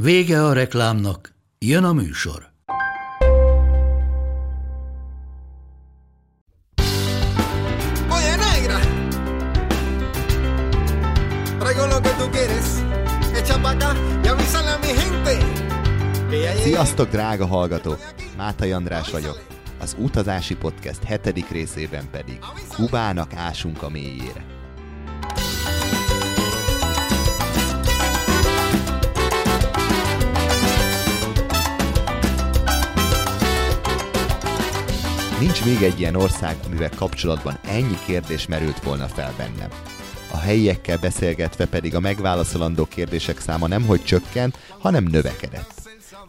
Vége a reklámnak, jön a műsor. Oye, negra. Traigo lo que tú quieres. Echa pa' acá y avísale a mi gente. Sziasztok, drága hallgatók! Mátai András vagyok. Az Utazási Podcast hetedik részében pedig Kubának ásunk a mélyére. Nincs még egy ilyen ország, amivel kapcsolatban ennyi kérdés merült volna fel bennem. A helyiekkel beszélgetve pedig a megválaszolandó kérdések száma nem hogy csökkent, hanem növekedett.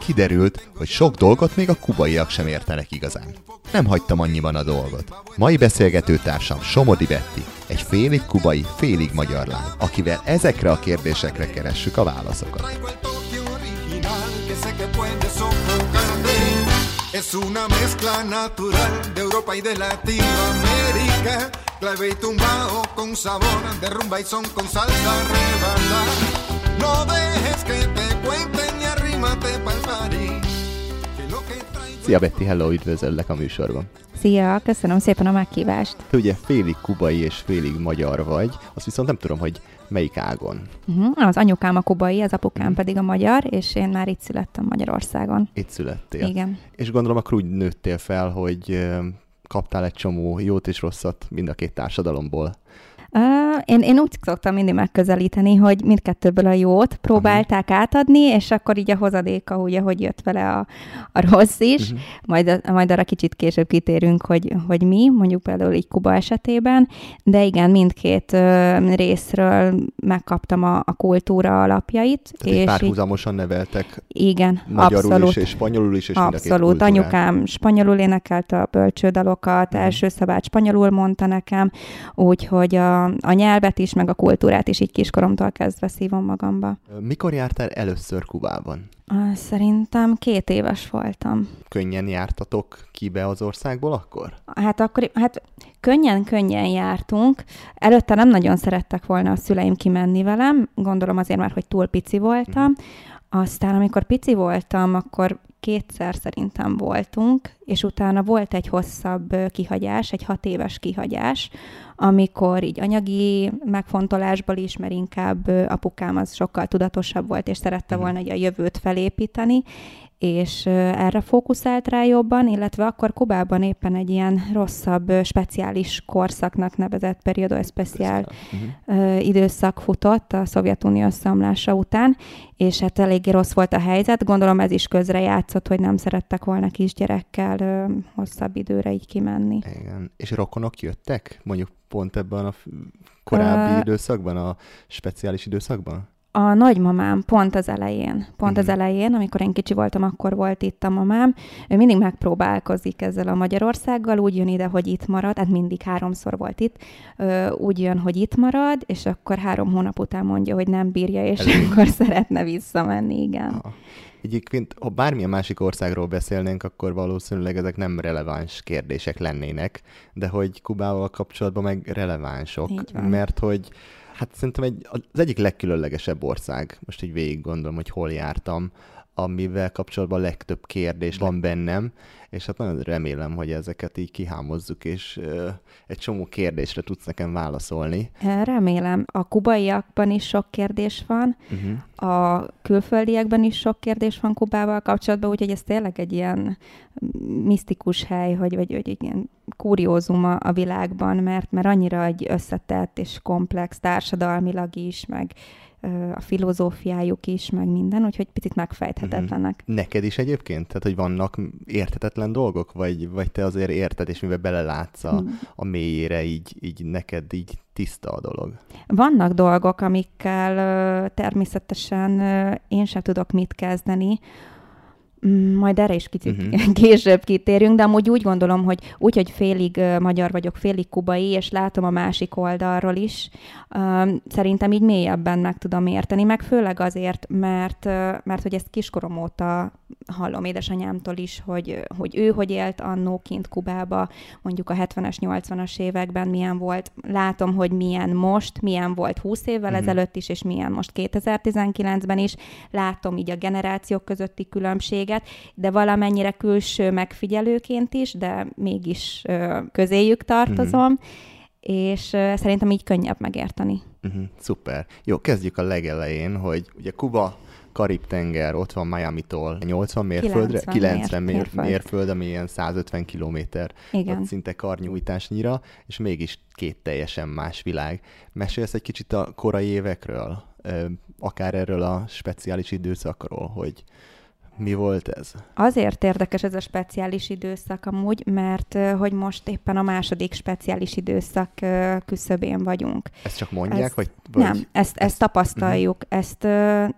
Kiderült, hogy sok dolgot még a kubaiak sem értenek igazán. Nem hagytam annyiban a dolgot. Mai beszélgetőtársam Somodi Betti, egy félig kubai, félig magyar lány, akivel ezekre a kérdésekre keressük a válaszokat. Es una mezcla natural de Europa y de Latinoamérica. Clave y tumbao con sabor de rumba y son con salsa rebanda. No dejes que te cuenten y arrímate pa'l party. Szia Betty, hello, üdvözöllek a műsorban. Szia, köszönöm szépen a meghívást. Te ugye félig kubai és félig magyar vagy, azt viszont nem tudom, hogy melyik ágon. Uh-huh. Az anyukám a kubai, az apukám pedig a magyar, és én már itt születtem Magyarországon. Itt születtél. Igen. És gondolom akkor úgy nőttél fel, hogy kaptál egy csomó jót és rosszat mind a két társadalomból. Uh, én, én úgy szoktam mindig megközelíteni, hogy mindkettőből a jót próbálták átadni, és akkor így a hozadéka, ugye, hogy jött vele a, a rossz is. Uh-huh. Majd, majd arra kicsit később kitérünk, hogy, hogy mi, mondjuk például így Kuba esetében, de igen, mindkét uh, részről megkaptam a, a kultúra alapjait. Tehát és így, párhuzamosan neveltek igen, magyarul abszolút. is és spanyolul is, és Abszolút. Anyukám spanyolul énekelt a bölcsődalokat, Mhm. első szabát spanyolul mondta nekem, úgyhogy a, a nyelvet is, meg a kultúrát is így kiskoromtól kezdve szívom magamba. Mikor jártál először Kubában? Szerintem két éves voltam. Könnyen jártatok ki be az országból akkor? Hát akkor, hát könnyen-könnyen jártunk. Előtte nem nagyon szerettek volna a szüleim kimenni velem, gondolom azért már, hogy túl pici voltam. Aztán, amikor pici voltam, akkor kétszer szerintem voltunk, és utána volt egy hosszabb kihagyás, egy hat éves kihagyás, amikor így anyagi megfontolásból is, mert inkább apukám az sokkal tudatosabb volt, és szerette Mhm. volna így a jövőt felépíteni, és erre fókuszált rá jobban, illetve akkor Kubában éppen egy ilyen rosszabb, speciális korszaknak nevezett periodo especial Mhm. időszak futott a Szovjetunió összeomlása után, és hát eléggé rossz volt a helyzet. Gondolom ez is közre játszott, hogy nem szerettek volna kisgyerekkel ö, hosszabb időre így kimenni. Igen. És rokonok jöttek? Mondjuk pont ebben a korábbi Ö, időszakban, a speciális időszakban? A nagymamám pont az elején, pont Mhm. az elején, amikor én kicsi voltam, akkor volt itt a mamám. Ő mindig megpróbálkozik ezzel a Magyarországgal, úgy jön ide, hogy itt marad, hát mindig háromszor volt itt, úgy jön, hogy itt marad, és akkor három hónap után mondja, hogy nem bírja, és Elég. akkor szeretne visszamenni, igen. Aha. Egyébként, ha bármilyen másik országról beszélnénk, akkor valószínűleg ezek nem releváns kérdések lennének, de hogy Kubával kapcsolatban meg relevánsok, mert hogy hát szerintem egy, az egyik legkülönlegesebb ország, most így végig gondolom, hogy hol jártam, amivel kapcsolatban a legtöbb kérdés van bennem, és hát nagyon remélem, hogy ezeket így kihámozzuk, és ö, egy csomó kérdésre tudsz nekem válaszolni. Remélem. A kubaiakban is sok kérdés van, Uh-huh. a külföldiekben is sok kérdés van Kubával kapcsolatban, úgyhogy ez tényleg egy ilyen misztikus hely, hogy, vagy, vagy egy ilyen kuriózum a, a világban, mert, mert annyira egy összetett és komplex társadalmilag is, meg a filozófiájuk is, meg minden, úgyhogy picit megfejthetetlenek. Uh-huh. Neked is egyébként? Tehát, hogy vannak érthetetlen dolgok, vagy, vagy te azért érted, és mivel belelátsz a, hmm. a mélyére, így, így neked így tiszta a dolog? Vannak dolgok, amikkel természetesen én sem tudok mit kezdeni, Mm, majd erre is kicsit uh-huh. később kitérünk, de amúgy úgy gondolom, hogy úgy, hogy félig magyar vagyok, félig kubai, és látom a másik oldalról is, szerintem így mélyebben meg tudom érteni, meg főleg azért, mert, mert hogy ezt kiskorom óta hallom édesanyámtól is, hogy, hogy ő hogy élt annó kint Kubába, mondjuk a 70-es, 80-as években milyen volt. Látom, hogy milyen most, milyen volt 20 évvel uh-huh. ezelőtt is, és milyen most 2019-ben is. Látom így a generációk közötti különbséget, de valamennyire külső megfigyelőként is, de mégis közéjük tartozom. Uh-huh és szerintem így könnyebb megérteni. Uh-huh, szuper. Jó, kezdjük a legelején, hogy ugye Kuba Karib-tenger, ott van Miami-tól 80 mérföldre, 90, 90 mérföld. mérföld, ami ilyen 150 kilométer, szinte karnyújtásnyira, és mégis két teljesen más világ. Mesélsz egy kicsit a korai évekről, akár erről a speciális időszakról, hogy mi volt ez? Azért érdekes ez a speciális időszak amúgy, mert hogy most éppen a második speciális időszak küszöbén vagyunk. Ezt csak mondják, ezt, vagy, vagy? Nem, ezt, ezt, tapasztaljuk. Uh-huh. Ezt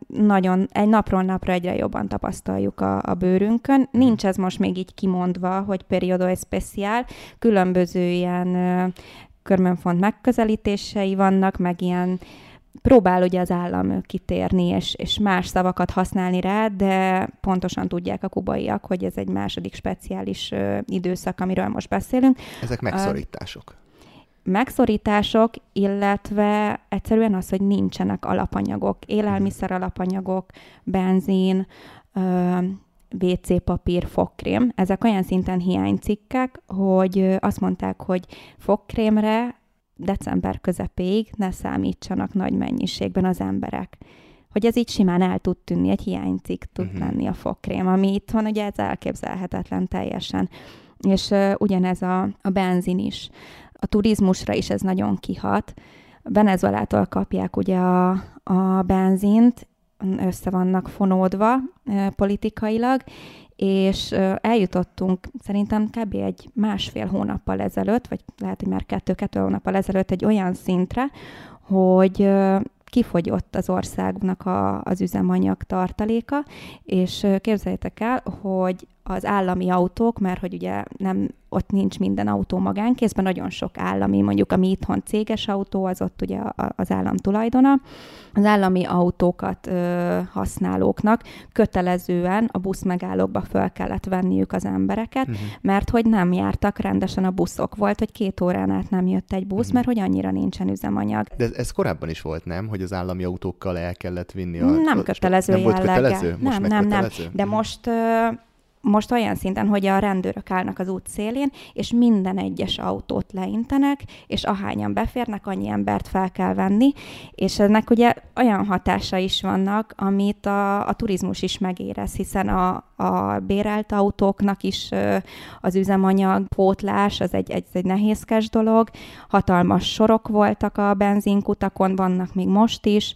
nagyon, egy napról napra egyre jobban tapasztaljuk a, a bőrünkön. Uh-huh. Nincs ez most még így kimondva, hogy periodo especial, különböző ilyen körmönfont megközelítései vannak, meg ilyen próbál ugye az állam kitérni, és, és más szavakat használni rá, de pontosan tudják a kubaiak, hogy ez egy második speciális ö, időszak, amiről most beszélünk. Ezek megszorítások. Megszorítások, illetve egyszerűen az, hogy nincsenek alapanyagok, élelmiszer alapanyagok, benzin, ö, WC papír, fogkrém. Ezek olyan szinten hiánycikkek, hogy azt mondták, hogy fogkrémre december közepéig ne számítsanak nagy mennyiségben az emberek. Hogy ez így simán el tud tűnni, egy hiánycikk tud uh-huh. lenni a fogkrém, ami itthon ugye ez elképzelhetetlen teljesen. És uh, ugyanez a, a benzin is. A turizmusra is ez nagyon kihat. Venezuelától kapják ugye a, a benzint, össze vannak fonódva politikailag, és eljutottunk szerintem kb. egy másfél hónappal ezelőtt, vagy lehet, hogy már kettő-kettő hónappal ezelőtt egy olyan szintre, hogy kifogyott az országnak a, az üzemanyag tartaléka, és képzeljétek el, hogy az állami autók, mert hogy ugye nem, ott nincs minden autó magánkézben, nagyon sok állami, mondjuk ami itthon céges autó, az ott ugye az állam tulajdona. Az állami autókat ö, használóknak kötelezően a buszmegállókba föl kellett venniük az embereket, uh-huh. mert hogy nem jártak rendesen a buszok. Volt, hogy két órán át nem jött egy busz, uh-huh. mert hogy annyira nincsen üzemanyag. De ez, ez korábban is volt, nem? Hogy az állami autókkal el kellett vinni a... Nem kötelező Nem volt kötelező? Most nem, nem, kötelező? nem. De uh-huh. most most olyan szinten, hogy a rendőrök állnak az út szélén, és minden egyes autót leintenek, és ahányan beférnek, annyi embert fel kell venni, és ennek ugye olyan hatása is vannak, amit a, a turizmus is megérez, hiszen a, a bérelt autóknak is az üzemanyag pótlás, az egy, egy, egy nehézkes dolog, hatalmas sorok voltak a benzinkutakon, vannak még most is,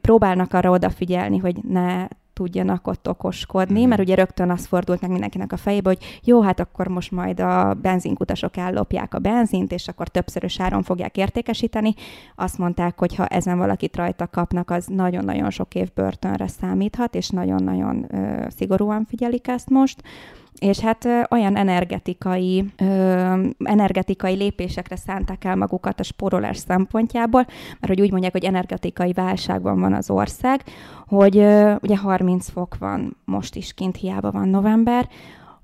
próbálnak arra odafigyelni, hogy ne tudjanak ott okoskodni, mm. mert ugye rögtön az fordult meg mindenkinek a fejébe, hogy jó, hát akkor most majd a benzinkutasok ellopják a benzint, és akkor többszörös áron fogják értékesíteni. Azt mondták, hogy ha ezen valakit rajta kapnak, az nagyon-nagyon sok év börtönre számíthat, és nagyon-nagyon ö, szigorúan figyelik ezt most és hát olyan energetikai, ö, energetikai lépésekre szánták el magukat a sporolás szempontjából, mert hogy úgy mondják, hogy energetikai válságban van az ország, hogy ö, ugye 30 fok van most is kint, hiába van november,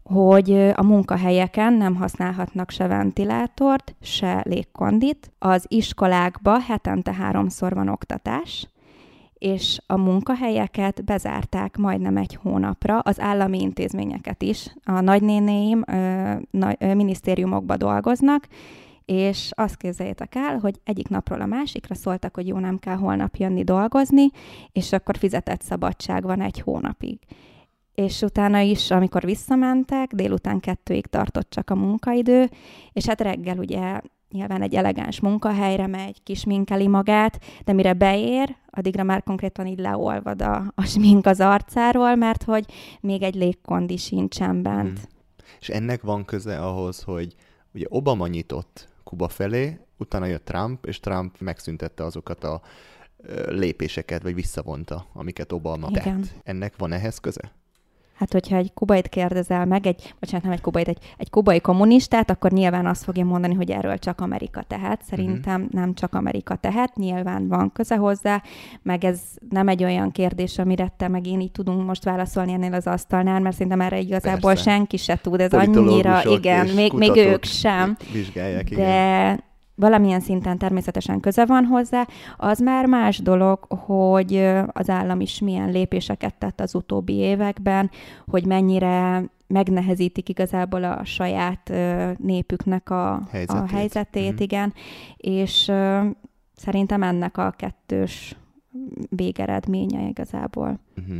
hogy a munkahelyeken nem használhatnak se ventilátort, se légkondit. Az iskolákba hetente háromszor van oktatás, és a munkahelyeket bezárták majdnem egy hónapra, az állami intézményeket is. A nagynénéim ö, na, ö, minisztériumokba dolgoznak, és azt képzeljétek el, hogy egyik napról a másikra szóltak, hogy jó, nem kell holnap jönni dolgozni, és akkor fizetett szabadság van egy hónapig. És utána is, amikor visszamentek, délután kettőig tartott csak a munkaidő, és hát reggel ugye nyilván egy elegáns munkahelyre megy, kisminkeli magát, de mire beér, addigra már konkrétan így leolvad a, a smink az arcáról, mert hogy még egy légkondi sincsen bent. Hmm. És ennek van köze ahhoz, hogy ugye Obama nyitott Kuba felé, utána jött Trump, és Trump megszüntette azokat a lépéseket, vagy visszavonta, amiket Obama Igen. tett. Ennek van ehhez köze? Hát, hogyha egy kubait kérdezel meg, egy, bocsánat, nem egy kubait, egy, egy kubai kommunistát, akkor nyilván azt fogja mondani, hogy erről csak Amerika tehet. Szerintem uh-huh. nem csak Amerika tehet, nyilván van köze hozzá, meg ez nem egy olyan kérdés, amire te meg én így tudunk most válaszolni ennél az asztalnál, mert szerintem erre igazából Persze. senki se tud, ez annyira, igen, még, még ők sem. Vizsgálják, de, igen valamilyen szinten természetesen köze van hozzá, az már más dolog, hogy az állam is milyen lépéseket tett az utóbbi években, hogy mennyire megnehezítik igazából a saját népüknek a helyzetét, a helyzetét mm. igen, és szerintem ennek a kettős végeredménye igazából. Uh-huh.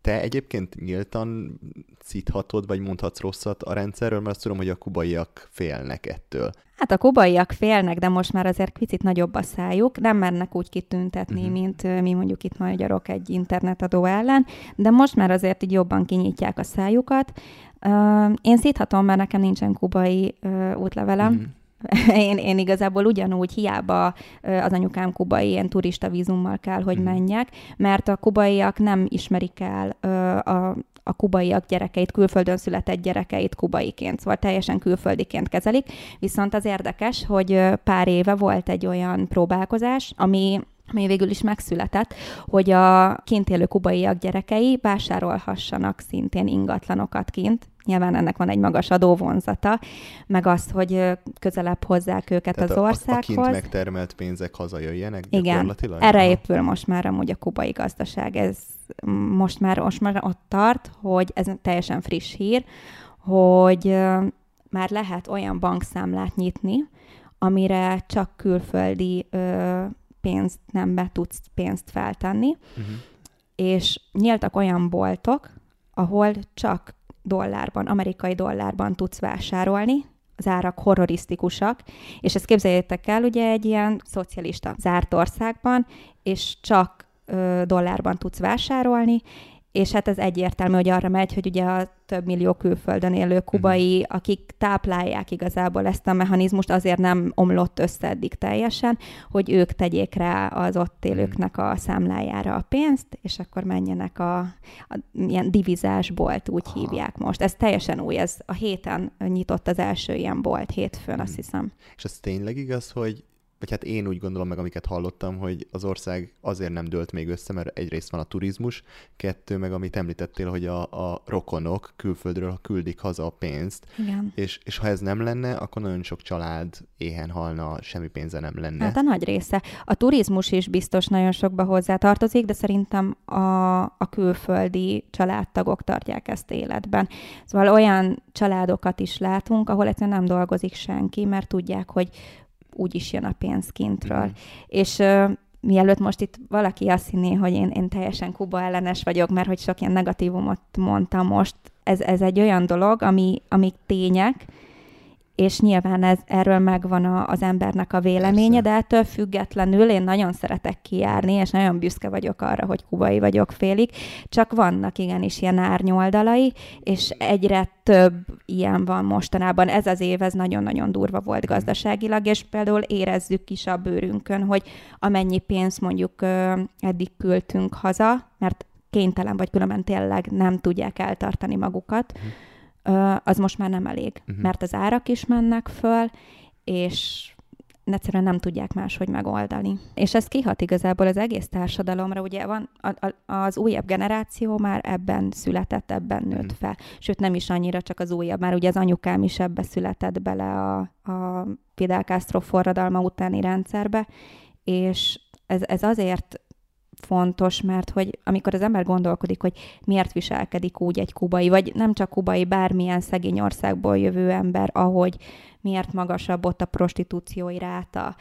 Te egyébként nyíltan cithatod, vagy mondhatsz rosszat a rendszerről, mert azt tudom, hogy a kubaiak félnek ettől. Hát a kubaiak félnek, de most már azért picit nagyobb a szájuk, nem mernek úgy kitüntetni, uh-huh. mint mi mondjuk itt magyarok egy internetadó ellen, de most már azért így jobban kinyitják a szájukat. Én szíthatom, mert nekem nincsen kubai útlevelem, uh-huh én, én igazából ugyanúgy hiába az anyukám kubai, ilyen turista vízummal kell, hogy mhm. menjek, mert a kubaiak nem ismerik el a, a kubaiak gyerekeit, külföldön született gyerekeit kubaiként, szóval teljesen külföldiként kezelik. Viszont az érdekes, hogy pár éve volt egy olyan próbálkozás, ami ami végül is megszületett, hogy a kint élő kubaiak gyerekei vásárolhassanak szintén ingatlanokat kint, Nyilván ennek van egy magas adóvonzata, meg azt, hogy közelebb hozzák őket Tehát az országhoz. A, a kint megtermelt pénzek hazajöjjenek Igen, erre épül most már amúgy a kubai gazdaság. Ez most már, most már ott tart, hogy ez teljesen friss hír, hogy már lehet olyan bankszámlát nyitni, amire csak külföldi ö, pénzt nem be tudsz pénzt feltenni, uh-huh. és nyíltak olyan boltok, ahol csak dollárban, amerikai dollárban tudsz vásárolni, az árak horrorisztikusak, és ezt képzeljétek el, ugye egy ilyen szocialista zárt országban, és csak ö, dollárban tudsz vásárolni, és hát ez egyértelmű, hogy arra megy, hogy ugye a több millió külföldön élő kubai, uh-huh. akik táplálják igazából ezt a mechanizmust, azért nem omlott össze eddig teljesen, hogy ők tegyék rá az ott élőknek a számlájára a pénzt, és akkor menjenek a, a ilyen divizás bolt, úgy Aha. hívják most. Ez teljesen új, ez a héten nyitott az első ilyen bolt, hétfőn, uh-huh. azt hiszem. És ez tényleg igaz, hogy vagy hát én úgy gondolom meg, amiket hallottam, hogy az ország azért nem dőlt még össze, mert egyrészt van a turizmus, kettő meg, amit említettél, hogy a, a rokonok külföldről küldik haza a pénzt, Igen. És, és ha ez nem lenne, akkor nagyon sok család éhen halna, semmi pénze nem lenne. Hát a nagy része. A turizmus is biztos nagyon sokba hozzá tartozik, de szerintem a, a külföldi családtagok tartják ezt életben. Szóval olyan családokat is látunk, ahol egyszerűen nem dolgozik senki, mert tudják, hogy úgy is jön a pénz kintről. Mm. És uh, mielőtt most itt valaki azt hinné, hogy én, én teljesen Kuba ellenes vagyok, mert hogy sok ilyen negatívumot mondtam most, ez, ez egy olyan dolog, ami, amik tények, és nyilván ez, erről megvan a, az embernek a véleménye, Persze. de ettől függetlenül én nagyon szeretek kijárni, és nagyon büszke vagyok arra, hogy kubai vagyok félig, csak vannak igenis ilyen árnyoldalai, és egyre több ilyen van mostanában. Ez az év, ez nagyon-nagyon durva volt gazdaságilag, és például érezzük is a bőrünkön, hogy amennyi pénzt mondjuk eddig küldtünk haza, mert kénytelen vagy különben tényleg nem tudják eltartani magukat, uh-huh az most már nem elég, uh-huh. mert az árak is mennek föl, és egyszerűen nem tudják máshogy megoldani. És ez kihat igazából az egész társadalomra, ugye van a, a, az újabb generáció már ebben született, ebben nőtt uh-huh. fel. Sőt, nem is annyira csak az újabb, már ugye az anyukám is ebbe született bele a, a Fidel Castro forradalma utáni rendszerbe, és ez, ez azért fontos, mert hogy amikor az ember gondolkodik, hogy miért viselkedik úgy egy kubai, vagy nem csak kubai, bármilyen szegény országból jövő ember, ahogy miért magasabb ott a prostitúciói ráta,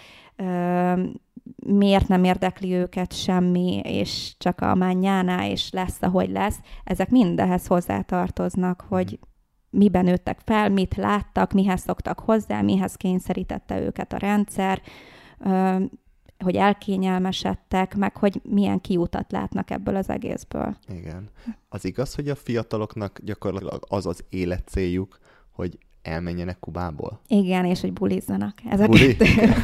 miért nem érdekli őket semmi, és csak a mányánál, és lesz, ahogy lesz, ezek mind ehhez hozzátartoznak, hogy miben nőttek fel, mit láttak, mihez szoktak hozzá, mihez kényszerítette őket a rendszer, hogy elkényelmesedtek, meg hogy milyen kiutat látnak ebből az egészből. Igen. Az igaz, hogy a fiataloknak gyakorlatilag az az életcéljuk, hogy elmenjenek Kubából? Igen, és hogy bulizzanak. Ezek Buli?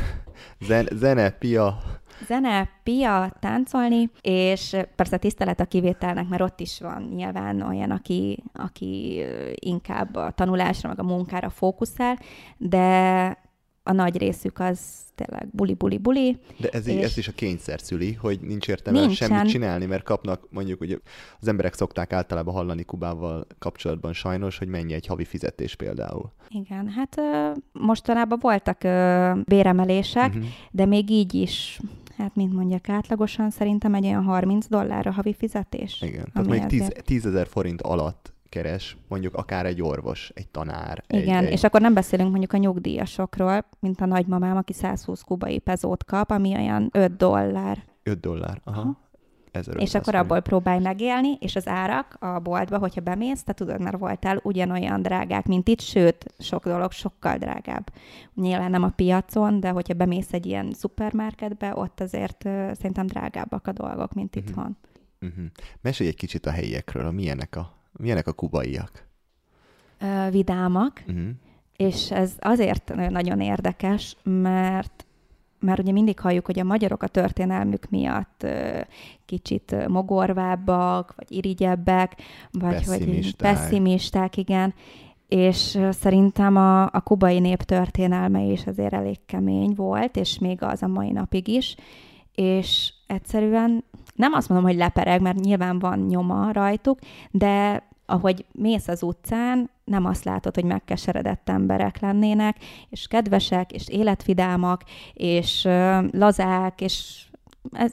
Zen- zene, pia. Zene, pia, táncolni, és persze tisztelet a kivételnek, mert ott is van nyilván olyan, aki, aki inkább a tanulásra, meg a munkára fókuszál, de a nagy részük az tényleg buli, buli, buli. De ez, és... ez is a kényszer szüli, hogy nincs értelme Nincsen. semmit csinálni, mert kapnak, mondjuk, ugye az emberek szokták általában hallani Kubával kapcsolatban sajnos, hogy mennyi egy havi fizetés például. Igen, hát mostanában voltak béremelések, uh-huh. de még így is hát mint mondjak, átlagosan szerintem egy olyan 30 dollár a havi fizetés. Igen, tehát még 10, 10 ezer forint alatt keres, mondjuk akár egy orvos, egy tanár. Igen, egy, és akkor nem beszélünk mondjuk a nyugdíjasokról, mint a nagymamám, aki 120 kubai pezót kap, ami olyan 5 dollár. 5 dollár, aha. aha. És akkor abból próbálj megélni, és az árak a boltba, hogyha bemész, te tudod, mert voltál ugyanolyan drágák, mint itt, sőt, sok dolog sokkal drágább. Nyilván nem a piacon, de hogyha bemész egy ilyen szupermarketbe, ott azért uh, szerintem drágábbak a dolgok, mint uh-huh. itthon. Uh-huh. Mesélj egy kicsit a helyiekről, a milyenek a Milyenek a kubaiak? Vidámak, uh-huh. és ez azért nagyon érdekes, mert mert ugye mindig halljuk, hogy a magyarok a történelmük miatt kicsit mogorvábbak, vagy irigyebbek, vagy hogy pessimisták, igen. És szerintem a, a kubai nép történelme is azért elég kemény volt, és még az a mai napig is. És egyszerűen nem azt mondom, hogy lepereg, mert nyilván van nyoma rajtuk, de ahogy mész az utcán, nem azt látod, hogy megkeseredett emberek lennének, és kedvesek, és életvidámak, és uh, lazák, és ez,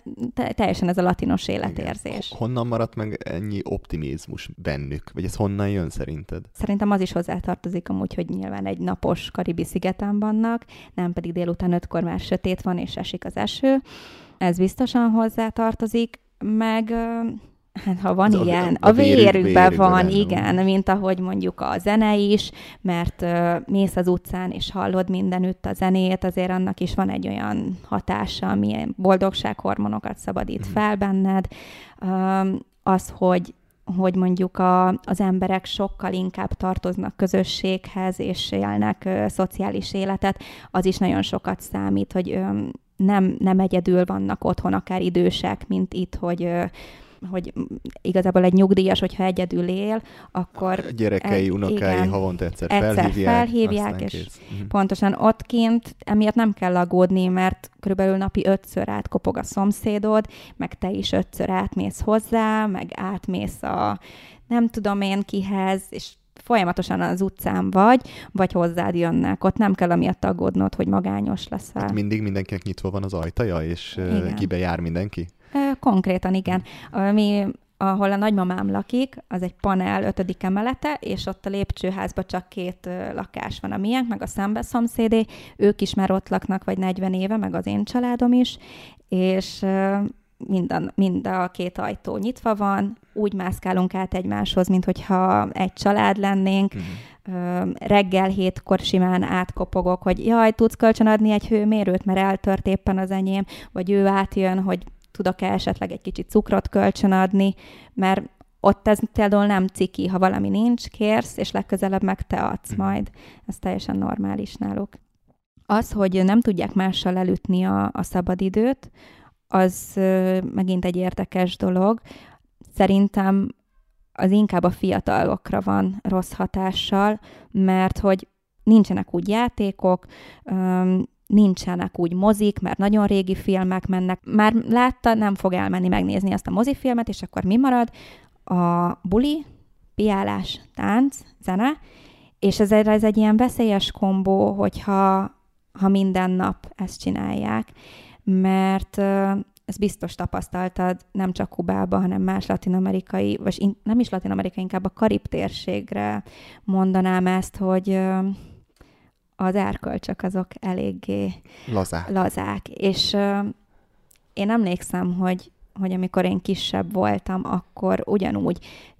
teljesen ez a latinos életérzés. Igen. Honnan maradt meg ennyi optimizmus bennük? Vagy ez honnan jön szerinted? Szerintem az is hozzátartozik amúgy, hogy nyilván egy napos karibi szigeten vannak, nem pedig délután ötkor már sötét van és esik az eső. Ez biztosan hozzátartozik, meg Hát, ha van az ilyen, a, a, a vérükben van, van, igen, mint ahogy mondjuk a zene is, mert uh, mész az utcán és hallod mindenütt a zenét, azért annak is van egy olyan hatása, ami boldogsághormonokat szabadít mm. fel benned. Um, az, hogy hogy mondjuk a, az emberek sokkal inkább tartoznak közösséghez, és élnek ö, szociális életet, az is nagyon sokat számít, hogy ö, nem, nem egyedül vannak otthon akár idősek, mint itt, hogy hogy igazából egy nyugdíjas, hogyha egyedül él, akkor... A gyerekei, egy, unokái igen, havonta egyszer, egyszer felhívják. felhívják és kész. Mhm. pontosan ott kint emiatt nem kell aggódni, mert körülbelül napi ötször átkopog a szomszédod, meg te is ötször átmész hozzá, meg átmész a nem tudom én kihez, és folyamatosan az utcán vagy, vagy hozzád jönnek. Ott nem kell amiatt aggódnod, hogy magányos leszel. Hát mindig mindenkinek nyitva van az ajtaja, és Igen. kibe jár mindenki? Konkrétan igen. Mi ahol a nagymamám lakik, az egy panel ötödik emelete, és ott a lépcsőházban csak két lakás van a miénk, meg a szembe szomszédé, ők is már ott laknak, vagy 40 éve, meg az én családom is, és mind a, mind a két ajtó nyitva van, úgy mászkálunk át egymáshoz, mint hogyha egy család lennénk. Uh-huh. Reggel hétkor simán átkopogok, hogy jaj, tudsz kölcsönadni egy hőmérőt, mert eltört éppen az enyém, vagy ő átjön, hogy tudok-e esetleg egy kicsit cukrot kölcsönadni, mert ott ez például nem ciki, ha valami nincs, kérsz, és legközelebb meg te adsz uh-huh. majd. Ez teljesen normális náluk. Az, hogy nem tudják mással elütni a, a szabadidőt, az megint egy érdekes dolog. Szerintem az inkább a fiatalokra van rossz hatással, mert hogy nincsenek úgy játékok, nincsenek úgy mozik, mert nagyon régi filmek mennek. Már látta, nem fog elmenni megnézni azt a mozifilmet, és akkor mi marad? A buli, piálás, tánc, zene, és ez, ez egy ilyen veszélyes kombó, hogyha ha minden nap ezt csinálják mert ezt biztos tapasztaltad nem csak Kubába, hanem más latinamerikai, vagy in, nem is latinamerikai, inkább a Karib térségre mondanám ezt, hogy az erkölcsök azok eléggé lazák. lazák. És én emlékszem, hogy, hogy amikor én kisebb voltam, akkor ugyanúgy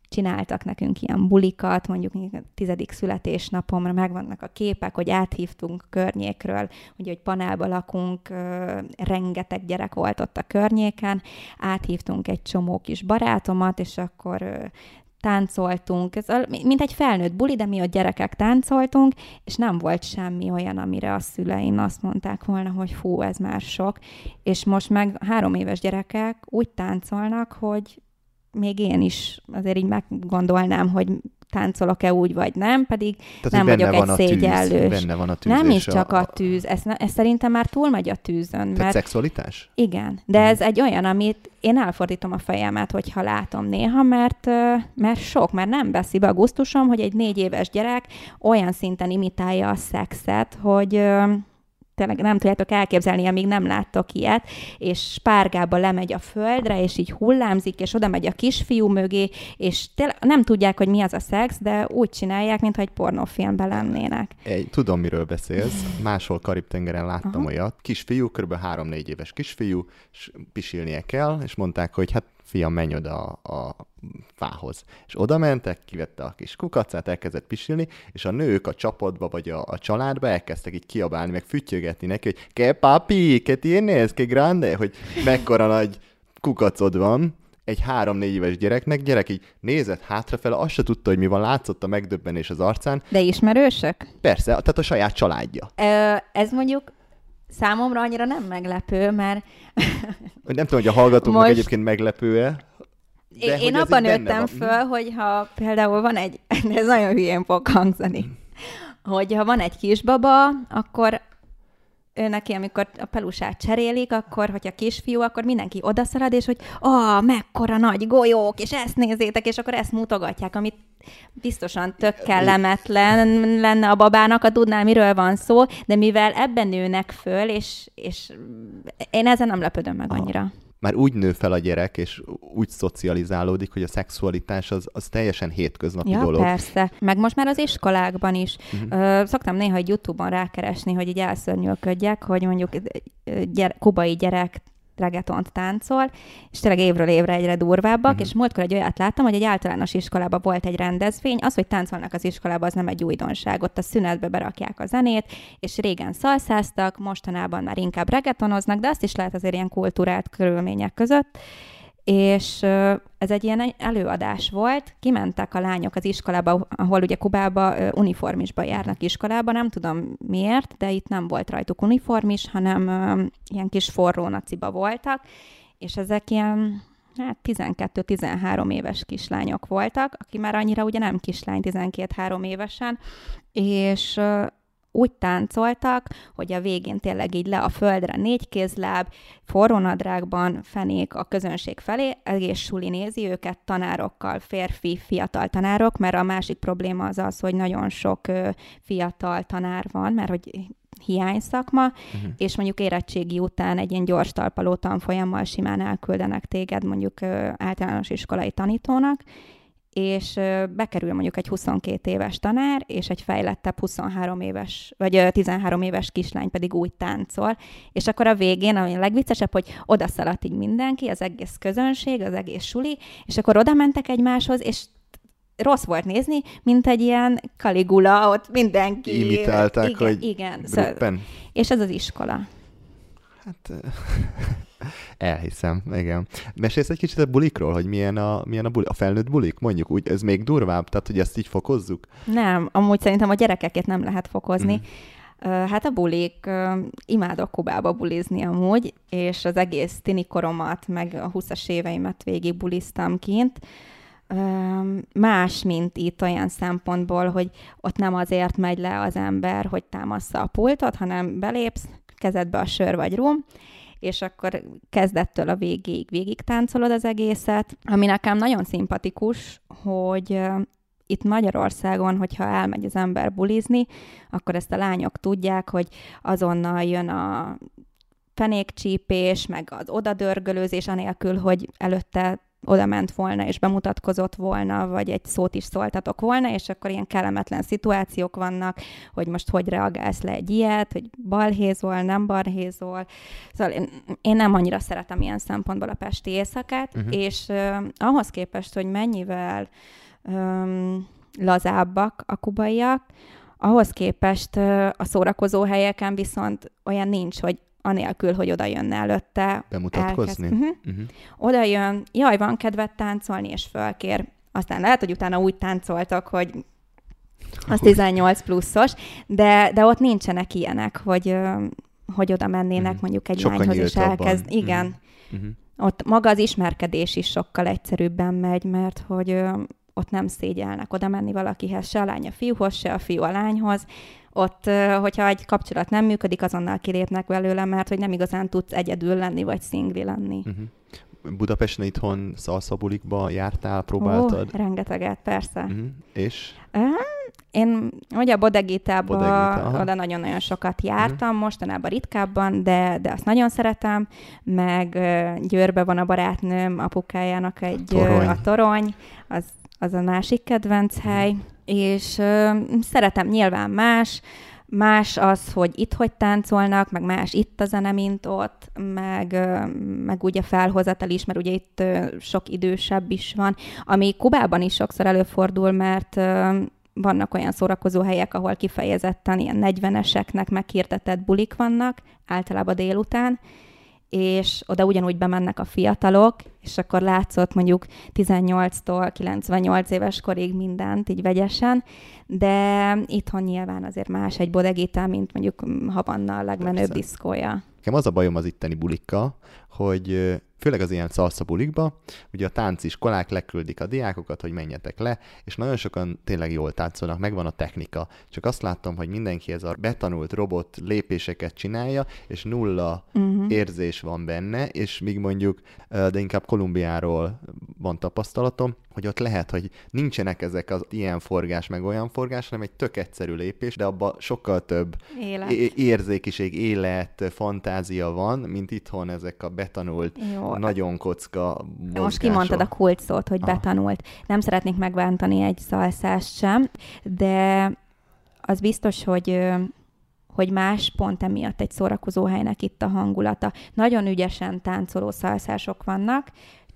csináltak nekünk ilyen bulikat, mondjuk a tizedik születésnapomra megvannak a képek, hogy áthívtunk környékről, ugye, hogy panelba lakunk, rengeteg gyerek volt ott a környéken, áthívtunk egy csomó kis barátomat, és akkor táncoltunk, ez a, mint egy felnőtt buli, de mi a gyerekek táncoltunk, és nem volt semmi olyan, amire a szüleim azt mondták volna, hogy fú, ez már sok. És most meg három éves gyerekek úgy táncolnak, hogy még én is azért így meggondolnám, hogy táncolok-e úgy, vagy nem, pedig Tehát, nem vagyok egy szégyellős. Benne van a tűz. Nem is csak a, a tűz, ez, ez szerintem már túlmegy a tűzön. Tehát mert... szexualitás? Igen, de ez egy olyan, amit én elfordítom a fejemet, hogyha látom néha, mert, mert sok, mert nem veszi be a gusztusom, hogy egy négy éves gyerek olyan szinten imitálja a szexet, hogy tényleg nem tudjátok elképzelni, amíg nem láttok ilyet, és spárgába lemegy a földre, és így hullámzik, és oda megy a kisfiú mögé, és tényleg nem tudják, hogy mi az a szex, de úgy csinálják, mintha egy pornófilmben lennének. Egy, tudom, miről beszélsz. Máshol Karib-tengeren láttam Aha. olyat. Kisfiú, kb. 3-4 éves kisfiú, és pisilnie kell, és mondták, hogy hát fiam, menj oda a, a fához. És oda mentek, kivette a kis kukacát, elkezdett pisilni, és a nők a csapatba, vagy a, a családba elkezdtek így kiabálni, meg fütyögetni neki, hogy ke papi, ke tienes, ke grande, hogy mekkora nagy kukacod van, egy három-négy éves gyereknek, gyerek így nézett hátrafele, azt se tudta, hogy mi van, látszott a megdöbbenés az arcán. De ismerősök? Persze, tehát a saját családja. Ö, ez mondjuk számomra annyira nem meglepő, mert... nem tudom, hogy a hallgatóknak Most... egyébként meglepő-e. De én abban nőttem föl, hogy ha például van egy, ez nagyon hülyén fog hangzani, hogy ha van egy kisbaba, akkor neki, amikor a pelusát cserélik, akkor, hogyha kisfiú, akkor mindenki odaszalad, és hogy ah, mekkora nagy golyók, és ezt nézzétek, és akkor ezt mutogatják, amit biztosan tök kellemetlen lenne a babának, a tudná, miről van szó, de mivel ebben nőnek föl, és, és én ezen nem lepődöm meg annyira. Ah már úgy nő fel a gyerek, és úgy szocializálódik, hogy a szexualitás az, az teljesen hétköznapi ja, dolog. persze. Meg most már az iskolákban is. Uh-huh. Szoktam néha egy YouTube-on rákeresni, hogy így elszörnyűködjek, hogy mondjuk gyere, kubai gyerek reggetont táncol, és tényleg évről évre egyre durvábbak, uh-huh. és múltkor egy olyat láttam, hogy egy általános iskolában volt egy rendezvény, az, hogy táncolnak az iskolában, az nem egy újdonság, ott a szünetbe berakják a zenét, és régen szalszáztak, mostanában már inkább reggetonoznak, de azt is lehet azért ilyen kultúrált körülmények között, és ez egy ilyen előadás volt, kimentek a lányok az iskolába, ahol ugye Kubába uniformisba járnak iskolába, nem tudom miért, de itt nem volt rajtuk uniformis, hanem ilyen kis forró naciba voltak, és ezek ilyen hát 12-13 éves kislányok voltak, aki már annyira ugye nem kislány, 12-3 évesen, és úgy táncoltak, hogy a végén tényleg így le a földre négy kézláb, forrónadrágban fenék a közönség felé, egész suli nézi őket tanárokkal, férfi, fiatal tanárok, mert a másik probléma az az, hogy nagyon sok fiatal tanár van, mert hogy hiány szakma, uh-huh. és mondjuk érettségi után egy ilyen gyors talpaló tanfolyammal simán elküldenek téged mondjuk általános iskolai tanítónak, és bekerül mondjuk egy 22 éves tanár, és egy fejlettebb 23 éves, vagy 13 éves kislány pedig úgy táncol, és akkor a végén, ami a legviccesebb, hogy odaszaladt így mindenki, az egész közönség, az egész suli, és akkor oda mentek egymáshoz, és rossz volt nézni, mint egy ilyen kaligula, ott mindenki... Imitálták, igen, hogy igen, szóval, és ez az iskola. Hát elhiszem, igen. Mesélsz egy kicsit a bulikról, hogy milyen a, milyen a buli, a felnőtt bulik, mondjuk úgy, ez még durvább, tehát hogy ezt így fokozzuk? Nem, amúgy szerintem a gyerekeket nem lehet fokozni. Mm. Hát a bulik, imádok Kubába bulizni amúgy, és az egész tini koromat, meg a 20-as éveimet végig buliztam kint. Más, mint itt olyan szempontból, hogy ott nem azért megy le az ember, hogy támassza a pultot, hanem belépsz, kezedbe a sör vagy rum, és akkor kezdettől a végéig végig táncolod az egészet, ami nekem nagyon szimpatikus, hogy itt Magyarországon, hogyha elmegy az ember bulizni, akkor ezt a lányok tudják, hogy azonnal jön a fenékcsípés, meg az odadörgölőzés, anélkül, hogy előtte oda ment volna, és bemutatkozott volna, vagy egy szót is szóltatok volna, és akkor ilyen kellemetlen szituációk vannak, hogy most hogy reagálsz le egy ilyet, hogy balhézol, nem balhézol. Szóval én, én nem annyira szeretem ilyen szempontból a pesti éjszakát, uh-huh. és uh, ahhoz képest, hogy mennyivel um, lazábbak a kubaiak, ahhoz képest a szórakozó helyeken viszont olyan nincs, hogy anélkül, hogy oda jönne előtte. Bemutatkozni? Uh-huh. Uh-huh. Oda jön, jaj, van kedvet táncolni, és fölkér. Aztán lehet, hogy utána úgy táncoltak, hogy az 18 pluszos, de, de ott nincsenek ilyenek, hogy, hogy oda mennének uh-huh. mondjuk egy Sokkal lányhoz, és elkezd. Igen. Uh-huh. Ott maga az ismerkedés is sokkal egyszerűbben megy, mert hogy ott nem szégyelnek oda menni valakihez, se a lány a fiúhoz, se a fiú a lányhoz. Ott, hogyha egy kapcsolat nem működik, azonnal kilépnek belőle, mert hogy nem igazán tudsz egyedül lenni, vagy szingli lenni. Uh-huh. Budapesten itthon szalszabulikba jártál, próbáltad? Ó, rengeteget, persze. Uh-huh. És? Én ugye a Bodegitában Bodegita, oda nagyon-nagyon sokat jártam, uh-huh. mostanában ritkábban, de, de azt nagyon szeretem, meg Győrbe van a barátnőm, apukájának egy torony. a torony, az az a másik kedvenc hely, és ö, szeretem nyilván más, más az, hogy itt hogy táncolnak, meg más itt a zene, mint ott, meg, meg ugye felhozatal is, mert ugye itt sok idősebb is van, ami Kubában is sokszor előfordul, mert vannak olyan szórakozó helyek, ahol kifejezetten ilyen 40-eseknek meghirdetett bulik vannak, általában délután, és oda ugyanúgy bemennek a fiatalok, és akkor látszott mondjuk 18-tól 98 éves korig mindent, így vegyesen, de itthon nyilván azért más egy bodegita, mint mondjuk Havanna a legmenőbb diszkója. Nekem az a bajom az itteni bulikkal, hogy főleg az ilyen szalsza bulikba, ugye a tánciskolák leküldik a diákokat, hogy menjetek le, és nagyon sokan tényleg jól táncolnak, megvan a technika. Csak azt láttam, hogy mindenki ez a betanult robot lépéseket csinálja, és nulla uh-huh. érzés van benne, és míg mondjuk, de inkább Kolumbiáról van tapasztalatom, hogy ott lehet, hogy nincsenek ezek az ilyen forgás, meg olyan forgás, hanem egy tök egyszerű lépés, de abban sokkal több élet. érzékiség, élet, fantázia van, mint itthon ezek a betanult, Jó. nagyon kocka mozgások. Most kimondtad a kult szót, hogy ah. betanult. Nem szeretnék megbántani egy szalszást sem, de az biztos, hogy hogy más pont emiatt egy szórakozó helynek itt a hangulata. Nagyon ügyesen táncoló szalszások vannak,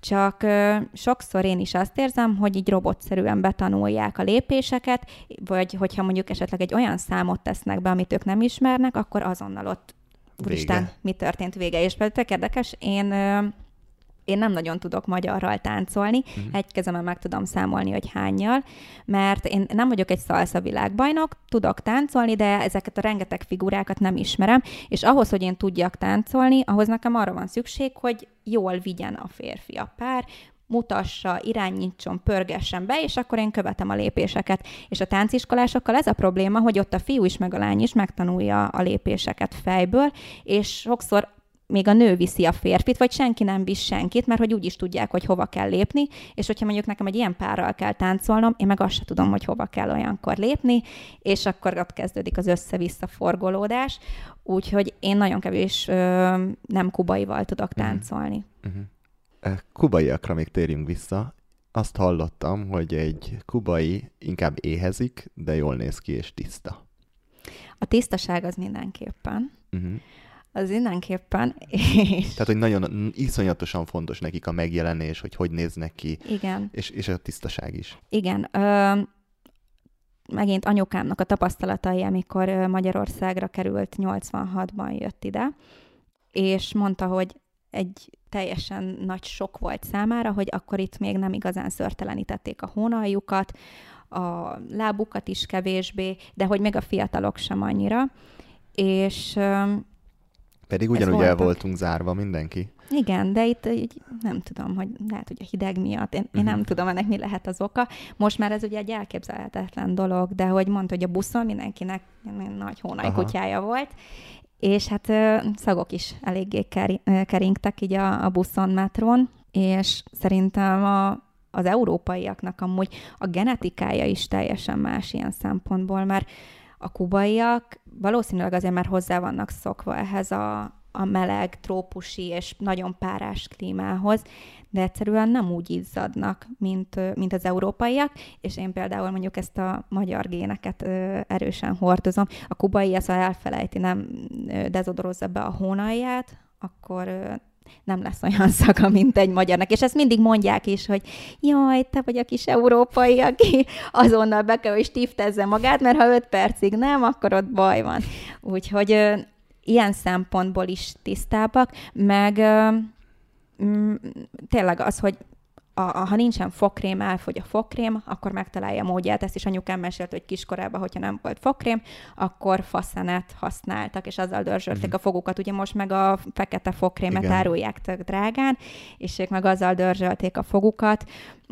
csak ö, sokszor én is azt érzem, hogy így robotszerűen betanulják a lépéseket, vagy hogyha mondjuk esetleg egy olyan számot tesznek be, amit ők nem ismernek, akkor azonnal ott úristen, mi történt vége. És például érdekes, én ö, én nem nagyon tudok magyarral táncolni, uh-huh. egy kezemben meg tudom számolni, hogy hányjal, mert én nem vagyok egy szalsza világbajnok, tudok táncolni, de ezeket a rengeteg figurákat nem ismerem, és ahhoz, hogy én tudjak táncolni, ahhoz nekem arra van szükség, hogy jól vigyen a férfi a pár, mutassa, irányítson, pörgessen be, és akkor én követem a lépéseket. És a tánciskolásokkal ez a probléma, hogy ott a fiú is, meg a lány is megtanulja a lépéseket fejből, és sokszor még a nő viszi a férfit, vagy senki nem visz senkit, mert hogy úgy is tudják, hogy hova kell lépni, és hogyha mondjuk nekem egy ilyen párral kell táncolnom, én meg azt se tudom, hogy hova kell olyankor lépni, és akkor ott kezdődik az össze-vissza forgolódás, úgyhogy én nagyon kevés ö, nem kubaival tudok mhm. táncolni. Uh-huh. Kubaiakra még térjünk vissza. Azt hallottam, hogy egy kubai inkább éhezik, de jól néz ki és tiszta. A tisztaság az mindenképpen. Uh-huh az mindenképpen. És... Tehát, hogy nagyon iszonyatosan fontos nekik a megjelenés, hogy hogy néznek ki. Igen. És, és a tisztaság is. Igen. Ö, megint anyukámnak a tapasztalatai, amikor Magyarországra került, 86-ban jött ide, és mondta, hogy egy teljesen nagy sok volt számára, hogy akkor itt még nem igazán szörtelenítették a hónaljukat, a lábukat is kevésbé, de hogy még a fiatalok sem annyira. És pedig ugyanúgy el voltunk zárva mindenki. Igen, de itt így nem tudom, hogy lehet, hogy a hideg miatt, én, uh-huh. én nem mhm. tudom ennek mi lehet az oka. Most már ez ugye egy elképzelhetetlen dolog, de hogy mondta, hogy a buszon mindenkinek nagy hónai kutyája volt, és hát szagok is eléggé keringtek így a, a buszon, metron, és szerintem a, az európaiaknak amúgy a genetikája is teljesen más ilyen szempontból, mert a kubaiak valószínűleg azért már hozzá vannak szokva ehhez a, a meleg, trópusi és nagyon párás klímához, de egyszerűen nem úgy izzadnak, mint, mint az európaiak, és én például mondjuk ezt a magyar géneket erősen hordozom. A kubai ezt elfelejti, nem dezodorozza be a hónalját, akkor nem lesz olyan szaga, mint egy magyarnak. És ezt mindig mondják is, hogy jaj, te vagy a kis európai, aki azonnal be kell, hogy stiftezze magát, mert ha öt percig nem, akkor ott baj van. Úgyhogy ö, ilyen szempontból is tisztábbak, meg ö, m- tényleg az, hogy a, a, ha nincsen fokrém, elfogy a fokrém, akkor megtalálja a módját. Ezt is anyukám mesélt, hogy kiskorában, hogyha nem volt fokrém, akkor faszenet használtak, és azzal dörzsölték mm. a fogukat. Ugye most meg a fekete fokrémet Igen. árulják tök drágán, és ők meg azzal dörzsölték a fogukat.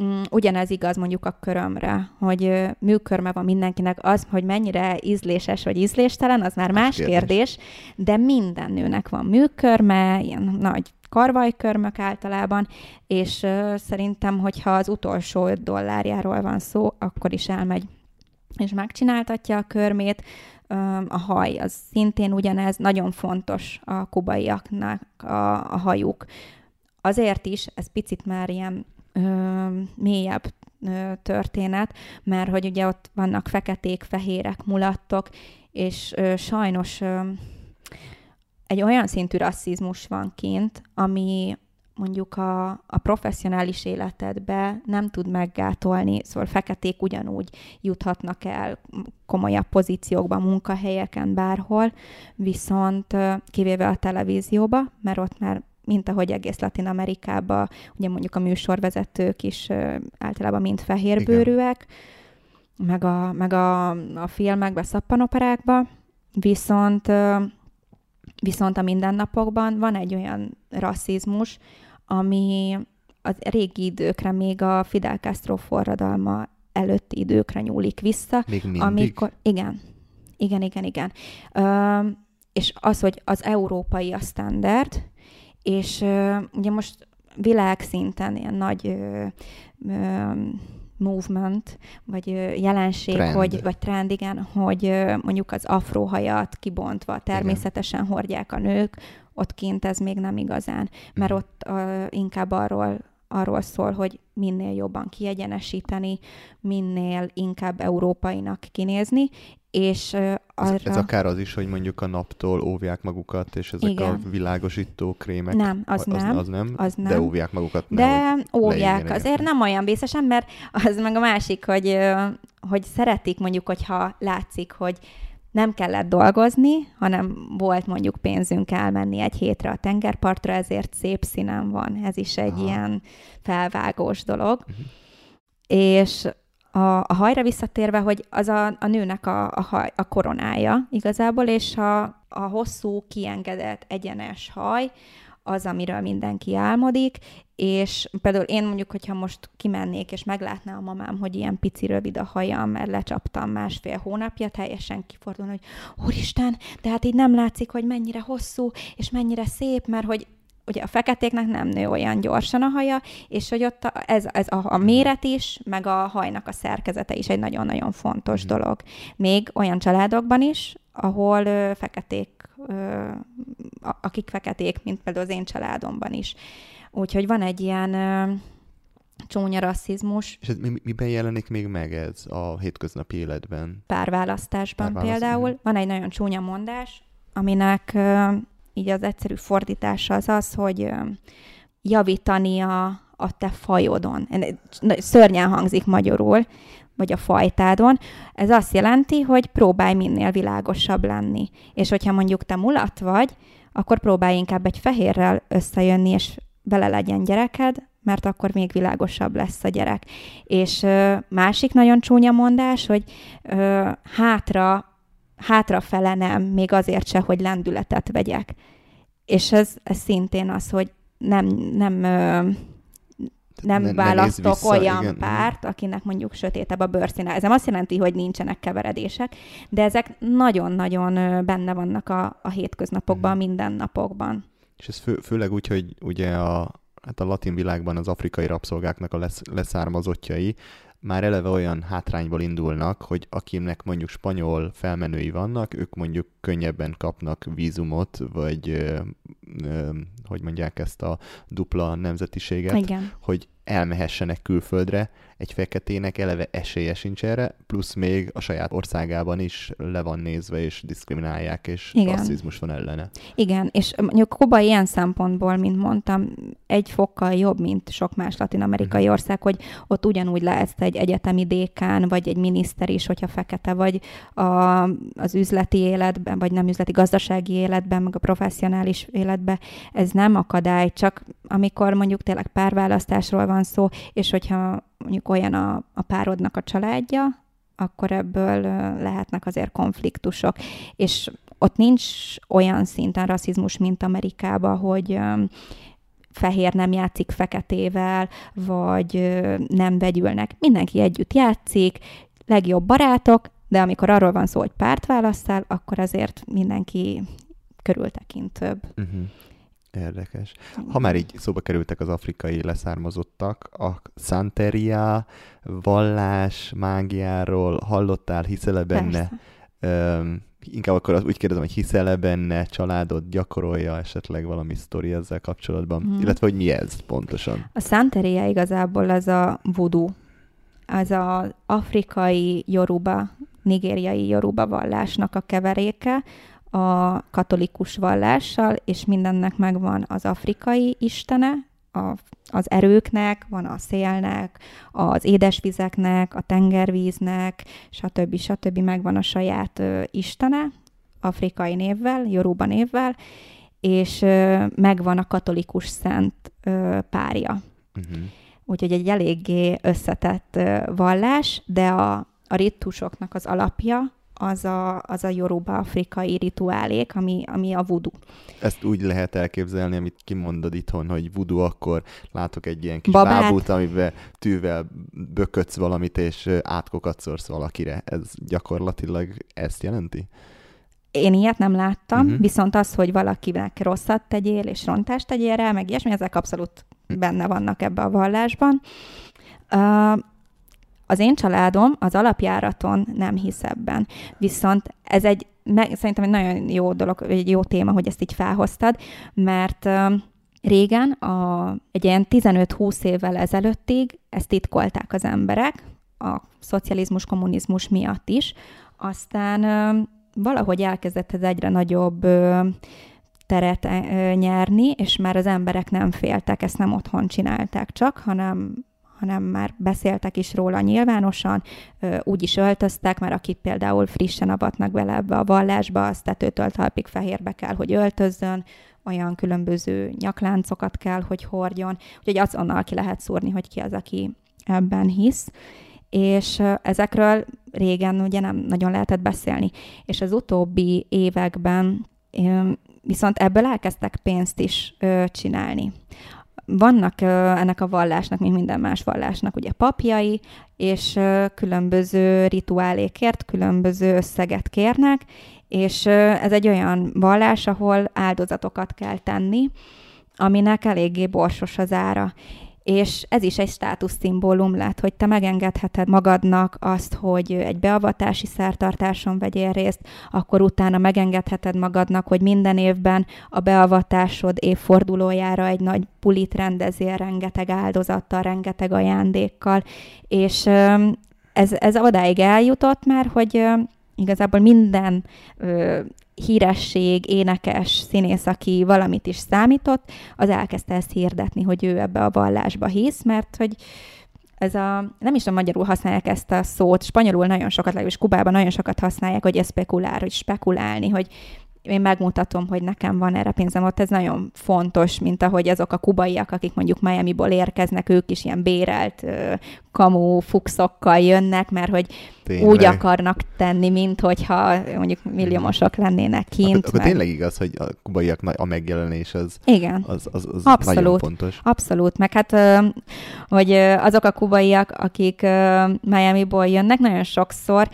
Mm, ugyanez igaz mondjuk a körömre, hogy műkörme van mindenkinek. Az, hogy mennyire ízléses vagy ízléstelen, az már más kérdés. kérdés, de minden nőnek van műkörme, ilyen nagy karvajkörmök általában, és szerintem, hogyha az utolsó 5 dollárjáról van szó, akkor is elmegy és megcsináltatja a körmét. A haj, az szintén ugyanez, nagyon fontos a kubaiaknak a, a hajuk. Azért is, ez picit már ilyen ö, mélyebb ö, történet, mert hogy ugye ott vannak feketék, fehérek, mulattok, és ö, sajnos ö, egy olyan szintű rasszizmus van kint, ami mondjuk a, a professzionális életedbe nem tud meggátolni, szóval feketék ugyanúgy juthatnak el komolyabb pozíciókba, munkahelyeken, bárhol, viszont kivéve a televízióba, mert ott már mint ahogy egész Latin Amerikában, ugye mondjuk a műsorvezetők is általában mind fehérbőrűek, meg a, meg a, a filmekben, szappanoperákban, viszont Viszont a mindennapokban van egy olyan rasszizmus, ami az régi időkre, még a Fidel Castro forradalma előtti időkre nyúlik vissza. Még mindig? Amikor, igen, igen, igen, igen. Ö, és az, hogy az európai a standard, és ö, ugye most világszinten ilyen nagy ö, ö, movement, vagy jelenség, trend. hogy, vagy trend, igen, hogy mondjuk az afróhajat kibontva természetesen igen. hordják a nők, ott kint ez még nem igazán, mert mhm. ott uh, inkább arról arról szól, hogy minél jobban kiegyenesíteni, minél inkább európainak kinézni, és arra... ez, ez akár az is, hogy mondjuk a naptól óvják magukat, és ezek Igen. a világosító krémek. Nem, az, az nem. Az nem, az nem. de óvják magukat. De óvják, azért azért nem olyan vészesen, mert az meg a másik, hogy, hogy szeretik mondjuk, hogyha látszik, hogy nem kellett dolgozni, hanem volt mondjuk pénzünk elmenni egy hétre a tengerpartra, ezért szép színem van. Ez is egy Aha. ilyen felvágós dolog. Uh-huh. És a, a hajra visszatérve, hogy az a, a nőnek a, a, haj, a koronája igazából, és a, a hosszú, kiengedett, egyenes haj, az, amiről mindenki álmodik, és például én mondjuk, hogyha most kimennék, és meglátná a mamám, hogy ilyen pici rövid a hajam, mert lecsaptam másfél hónapja, teljesen kifordul, hogy úristen, de hát így nem látszik, hogy mennyire hosszú, és mennyire szép, mert hogy ugye a feketéknek nem nő olyan gyorsan a haja, és hogy ott a, ez, ez a, a méret is, meg a hajnak a szerkezete is egy nagyon-nagyon fontos mm. dolog. Még olyan családokban is, ahol ö, feketék, ö, akik feketék, mint például az én családomban is. Úgyhogy van egy ilyen ö, csúnya rasszizmus. És ez mi, miben jelenik még meg ez a hétköznapi életben? Párválasztásban Párválaszt... például. Van egy nagyon csúnya mondás, aminek így az egyszerű fordítása az az, hogy javítani a, a te fajodon. Szörnyen hangzik magyarul, vagy a fajtádon. Ez azt jelenti, hogy próbálj minél világosabb lenni. És hogyha mondjuk te mulat vagy, akkor próbálj inkább egy fehérrel összejönni, és vele legyen gyereked, mert akkor még világosabb lesz a gyerek. És ö, másik nagyon csúnya mondás, hogy ö, hátra hátrafele nem, még azért se, hogy lendületet vegyek. És ez, ez szintén az, hogy nem, nem, nem ne, választok vissza, olyan igen. párt, akinek mondjuk sötétebb a bőrszíne. Ez nem azt jelenti, hogy nincsenek keveredések, de ezek nagyon-nagyon benne vannak a, a hétköznapokban, hmm. mindennapokban. És ez fő, főleg úgy, hogy ugye a, hát a latin világban az afrikai rabszolgáknak a lesz, leszármazottjai, már eleve olyan hátrányból indulnak, hogy akinek mondjuk spanyol felmenői vannak, ők mondjuk könnyebben kapnak vízumot, vagy ö, ö, hogy mondják ezt a dupla nemzetiséget, Igen. hogy elmehessenek külföldre, egy feketének eleve esélye sincs erre, plusz még a saját országában is le van nézve, és diszkriminálják, és Igen. rasszizmus van ellene. Igen, és mondjuk Kuba ilyen szempontból, mint mondtam, egy fokkal jobb, mint sok más latin-amerikai Mhm. ország, hogy ott ugyanúgy lehetsz egy egyetemi dékán, vagy egy miniszter is, hogyha fekete vagy a, az üzleti életben, vagy nem üzleti, gazdasági életben, meg a professzionális életben. Ez nem akadály, csak amikor mondjuk tényleg párválasztásról van szó, és hogyha mondjuk olyan a, a párodnak a családja, akkor ebből lehetnek azért konfliktusok. És ott nincs olyan szinten rasszizmus, mint Amerikában, hogy fehér nem játszik feketével, vagy nem vegyülnek. Mindenki együtt játszik, legjobb barátok, de amikor arról van szó, hogy párt választál, akkor azért mindenki körültekintőbb. Uh-huh. Érdekes. Ha már így szóba kerültek az afrikai leszármazottak, a Santeria, vallás, mágiáról hallottál, hiszel-e benne? Öm, inkább akkor az, úgy kérdezem, hogy hiszel-e benne, családod gyakorolja esetleg valami sztori ezzel kapcsolatban? Mhm. Illetve, hogy mi ez pontosan? A Santeria igazából az a voodoo, az a afrikai yoruba, nigériai yoruba vallásnak a keveréke, a katolikus vallással, és mindennek megvan az afrikai istene, a, az erőknek, van a szélnek, az édesvizeknek, a tengervíznek, stb. stb. megvan a saját ö, istene, afrikai névvel, Yoruba névvel, és ö, megvan a katolikus szent ö, párja. Uh-huh. Úgyhogy egy eléggé összetett ö, vallás, de a, a ritusoknak az alapja az a, az a yoruba afrikai rituálék, ami, ami a voodoo. Ezt úgy lehet elképzelni, amit kimondod itthon, hogy voodoo, akkor látok egy ilyen kis Babát. bábút, amiben tűvel bökötsz valamit, és átkokat szorsz valakire. Ez gyakorlatilag ezt jelenti? Én ilyet nem láttam, uh-huh. viszont az, hogy valakinek rosszat tegyél, és rontást tegyél rá, meg ilyesmi, ezek abszolút benne vannak ebbe a vallásban. Uh, az én családom az alapjáraton nem hisz ebben. Viszont ez egy, meg, szerintem egy nagyon jó dolog, egy jó téma, hogy ezt így felhoztad, mert régen, a, egy ilyen 15-20 évvel ezelőttig ezt titkolták az emberek, a szocializmus, kommunizmus miatt is. Aztán valahogy elkezdett ez egyre nagyobb teret nyerni, és már az emberek nem féltek, ezt nem otthon csinálták csak, hanem hanem már beszéltek is róla nyilvánosan, úgy is öltöztek, mert akik például frissen avatnak bele ebbe a vallásba, az tetőtől talpig fehérbe kell, hogy öltözzön, olyan különböző nyakláncokat kell, hogy hordjon, úgyhogy azonnal ki lehet szúrni, hogy ki az, aki ebben hisz és ezekről régen ugye nem nagyon lehetett beszélni. És az utóbbi években viszont ebből elkezdtek pénzt is csinálni. Vannak ennek a vallásnak, mint minden más vallásnak, ugye papjai, és különböző rituálékért különböző összeget kérnek, és ez egy olyan vallás, ahol áldozatokat kell tenni, aminek eléggé borsos az ára. És ez is egy státuszszimbólum lett, hogy te megengedheted magadnak azt, hogy egy beavatási szertartáson vegyél részt, akkor utána megengedheted magadnak, hogy minden évben a beavatásod évfordulójára egy nagy pulit rendezél rengeteg áldozattal, rengeteg ajándékkal, és ez, ez odáig eljutott már, hogy igazából minden híresség, énekes, színész, aki valamit is számított, az elkezdte ezt hirdetni, hogy ő ebbe a vallásba hisz, mert hogy ez a, nem is a magyarul használják ezt a szót, spanyolul nagyon sokat, legalábbis Kubában nagyon sokat használják, hogy espekulár, hogy spekulálni, hogy én megmutatom, hogy nekem van erre pénzem, ott ez nagyon fontos, mint ahogy azok a kubaiak, akik mondjuk Miami-ból érkeznek, ők is ilyen bérelt kamu fuxokkal jönnek, mert hogy Tényleg. úgy akarnak tenni, mint hogyha mondjuk milliómosok lennének kint. Akkor, akkor tényleg igaz, hogy a kubaiak a megjelenés az, Igen. az, az, az Abszolút. nagyon fontos. Abszolút, meg hát, hogy azok a kubaiak, akik Miami-ból jönnek, nagyon sokszor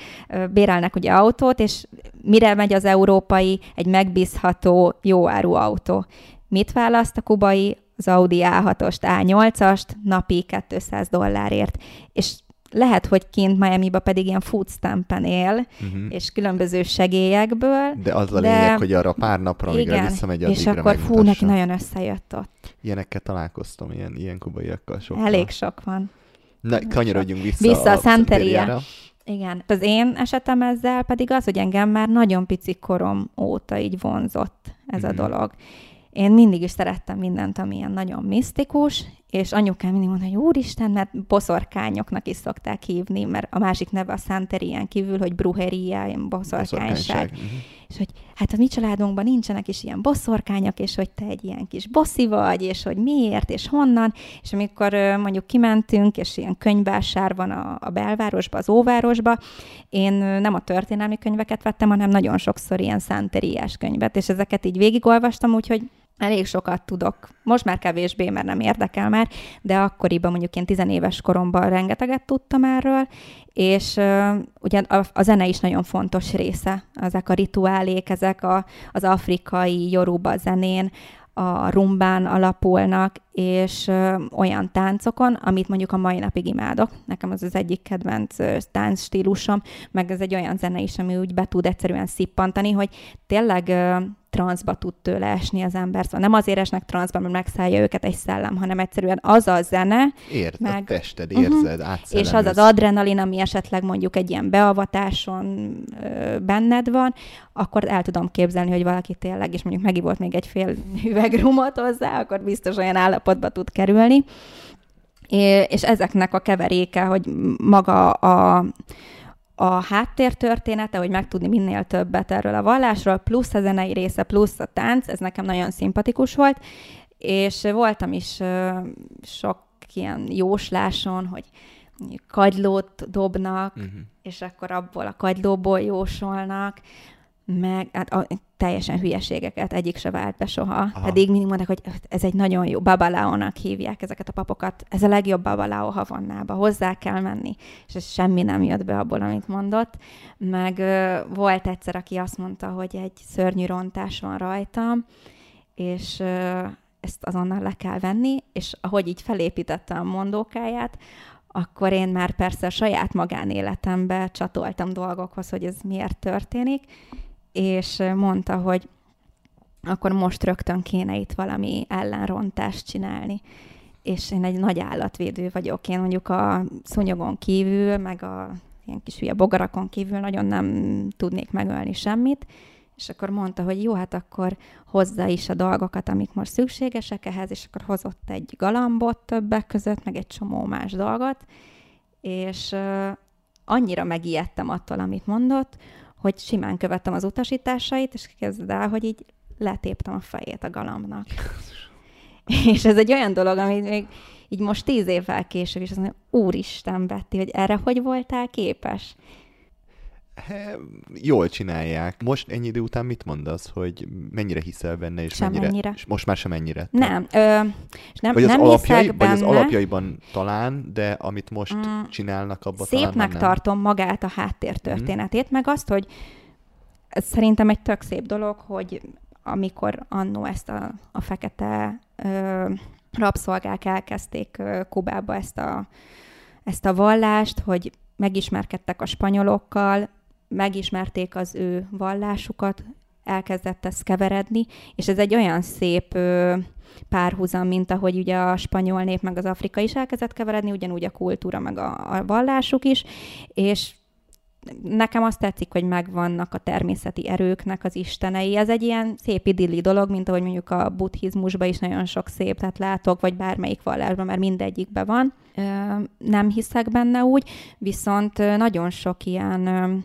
bérelnek ugye autót, és mire megy az európai, egy megbízható, jó áru autó. Mit választ a kubai? Az Audi A6-ost, A8-ast napi 200 dollárért. És lehet, hogy kint Miami-ba pedig ilyen food stampen él, uh-huh. és különböző segélyekből. De az a lényeg, de... hogy arra pár napra, amíg igen, visszamegy, és akkor fú, neki nagyon összejött ott. Ilyenekkel találkoztam, ilyen, ilyen kubaiakkal sokkal. Elég sok van. Na, kanyarodjunk vissza, vissza a, a Santeria. Igen. Az én esetem ezzel pedig az, hogy engem már nagyon pici korom óta így vonzott ez mm-hmm. a mhm. dolog. Én mindig is szerettem mindent, ami ilyen nagyon misztikus, és anyukám mindig mondta, hogy úristen, mert boszorkányoknak is szokták hívni, mert a másik neve a Santerián kívül, hogy bruheria, boszorkányság. boszorkányság. Uh-huh. És hogy hát a mi családunkban nincsenek is ilyen boszorkányok, és hogy te egy ilyen kis bosszi vagy, és hogy miért, és honnan. És amikor mondjuk kimentünk, és ilyen könyvvásár van a, a belvárosba, az óvárosba, én nem a történelmi könyveket vettem, hanem nagyon sokszor ilyen szánteriás könyvet, és ezeket így végigolvastam, úgyhogy elég sokat tudok. Most már kevésbé, mert nem érdekel már, de akkoriban mondjuk én tizenéves koromban rengeteget tudtam erről, és uh, ugye a, a zene is nagyon fontos része, ezek a rituálék, ezek a, az afrikai joruba zenén, a rumbán alapulnak, és ö, olyan táncokon, amit mondjuk a mai napig imádok. Nekem az az egyik kedvenc ö, stílusom, meg ez egy olyan zene is, ami úgy be tud egyszerűen szippantani, hogy tényleg ö, transzba tud tőle esni az ember. Szóval nem azért esnek transzba, mert megszállja őket egy szellem, hanem egyszerűen az a zene. Érted, meg... a tested, érzed, uh-huh. És az az adrenalin, ami esetleg mondjuk egy ilyen beavatáson ö, benned van, akkor el tudom képzelni, hogy valaki tényleg, és mondjuk megivott még egy fél üvegrumot hozzá, akkor biztos olyan állapotba tud kerülni. És ezeknek a keveréke, hogy maga a a háttértörténete, hogy megtudni minél többet erről a vallásról, plusz a zenei része, plusz a tánc, ez nekem nagyon szimpatikus volt, és voltam is sok ilyen jósláson, hogy kagylót dobnak, uh-huh. és akkor abból a kagylóból jósolnak, meg hát a, teljesen hülyeségeket, egyik se vált be soha. Aha. Pedig mindig mondták, hogy ez egy nagyon jó, babalaónak hívják ezeket a papokat. Ez a legjobb babalaó havannába, hozzá kell menni. És ez semmi nem jött be abból, amit mondott. Meg ö, volt egyszer, aki azt mondta, hogy egy szörnyű rontás van rajtam, és ö, ezt azonnal le kell venni, és ahogy így felépítette a mondókáját, akkor én már persze a saját magánéletembe csatoltam dolgokhoz, hogy ez miért történik, és mondta, hogy akkor most rögtön kéne itt valami ellenrontást csinálni. És én egy nagy állatvédő vagyok. Én mondjuk a szunyogon kívül, meg a ilyen kis hülye bogarakon kívül nagyon nem tudnék megölni semmit. És akkor mondta, hogy jó, hát akkor hozza is a dolgokat, amik most szükségesek ehhez, és akkor hozott egy galambot többek között, meg egy csomó más dolgot, és annyira megijedtem attól, amit mondott, hogy simán követtem az utasításait, és kezded el, hogy így letéptem a fejét a galambnak. és ez egy olyan dolog, amit még így most tíz évvel később is azt mondja, úristen, Betty, hogy erre hogy voltál képes? He, jól csinálják. Most ennyi idő után mit mondasz, hogy mennyire hiszel benne, és sem mennyire, mennyire. És most már sem ennyire? Nem. Ö, és nem, vagy, az nem alapjai, benne. vagy az alapjaiban talán, de amit most mm, csinálnak, abban Szépnek talán nem. tartom magát a háttértörténetét, mm. meg azt, hogy ez szerintem egy tök szép dolog, hogy amikor annó ezt a, a fekete ö, rabszolgák elkezdték ö, Kubába ezt a, ezt a vallást, hogy megismerkedtek a spanyolokkal, megismerték az ő vallásukat, elkezdett ezt keveredni, és ez egy olyan szép párhuzam, mint ahogy ugye a spanyol nép meg az afrikai is elkezdett keveredni, ugyanúgy a kultúra meg a, a vallásuk is, és nekem azt tetszik, hogy megvannak a természeti erőknek az istenei. Ez egy ilyen szép idilli dolog, mint ahogy mondjuk a buddhizmusban is nagyon sok szép, tehát látok, vagy bármelyik vallásban, mert mindegyikben van. Nem hiszek benne úgy, viszont nagyon sok ilyen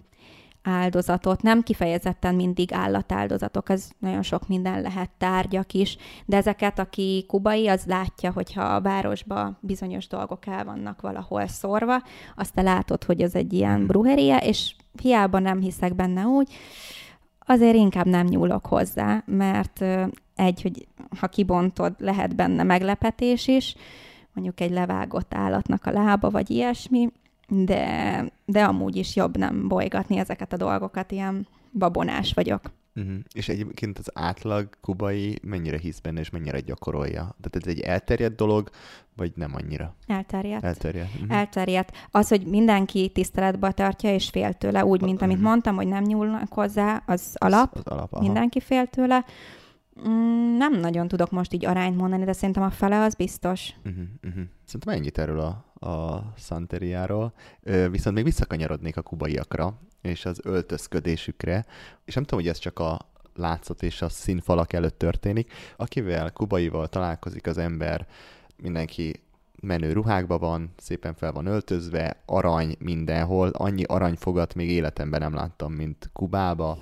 áldozatot, nem kifejezetten mindig állatáldozatok, ez nagyon sok minden lehet, tárgyak is, de ezeket, aki kubai, az látja, hogyha a városba bizonyos dolgok el vannak valahol szorva, azt te látod, hogy ez egy ilyen bruheria, és hiába nem hiszek benne úgy, azért inkább nem nyúlok hozzá, mert egy, hogy ha kibontod, lehet benne meglepetés is, mondjuk egy levágott állatnak a lába, vagy ilyesmi, de, de amúgy is jobb nem bolygatni ezeket a dolgokat, ilyen babonás vagyok. Uh-huh. És egyébként az átlag kubai mennyire hisz benne, és mennyire gyakorolja? Tehát ez egy elterjedt dolog, vagy nem annyira? Elterjedt. Elterjedt. Uh-huh. Elterjedt. Az, hogy mindenki tiszteletbe tartja, és fél tőle, úgy, mint amit mondtam, hogy nem nyúlnak hozzá, az alap. Az alap aha. Mindenki fél tőle. Mm, nem nagyon tudok most így arányt mondani, de szerintem a fele az biztos. Uh-huh, uh-huh. Szerintem ennyit erről a, a Santeriáról. Viszont még visszakanyarodnék a kubaiakra, és az öltözködésükre, és nem tudom, hogy ez csak a látszat és a színfalak előtt történik. Akivel kubaival találkozik az ember, mindenki menő ruhákban van, szépen fel van öltözve, arany mindenhol, annyi aranyfogat még életemben nem láttam, mint Kubába,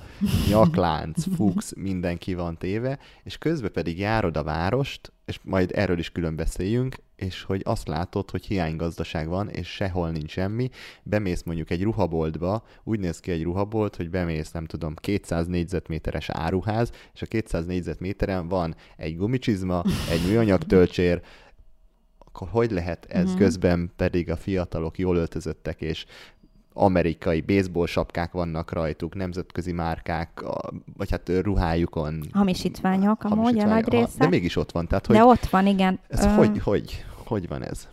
nyaklánc, fux, mindenki van téve, és közben pedig járod a várost, és majd erről is külön beszéljünk, és hogy azt látod, hogy hiánygazdaság van, és sehol nincs semmi, bemész mondjuk egy ruhaboltba, úgy néz ki egy ruhabolt, hogy bemész, nem tudom, 200 négyzetméteres áruház, és a 200 négyzetméteren van egy gumicsizma, egy műanyag tölcsér, akkor hogy lehet ez Mhm. közben pedig a fiatalok jól öltözöttek, és amerikai baseball sapkák vannak rajtuk, nemzetközi márkák, vagy hát ruhájukon. Hamisítványok amúgy a nagy része. De mégis ott van, tehát hogy De ott van, igen. ez Ö, hogy, hogy, hogy van ez?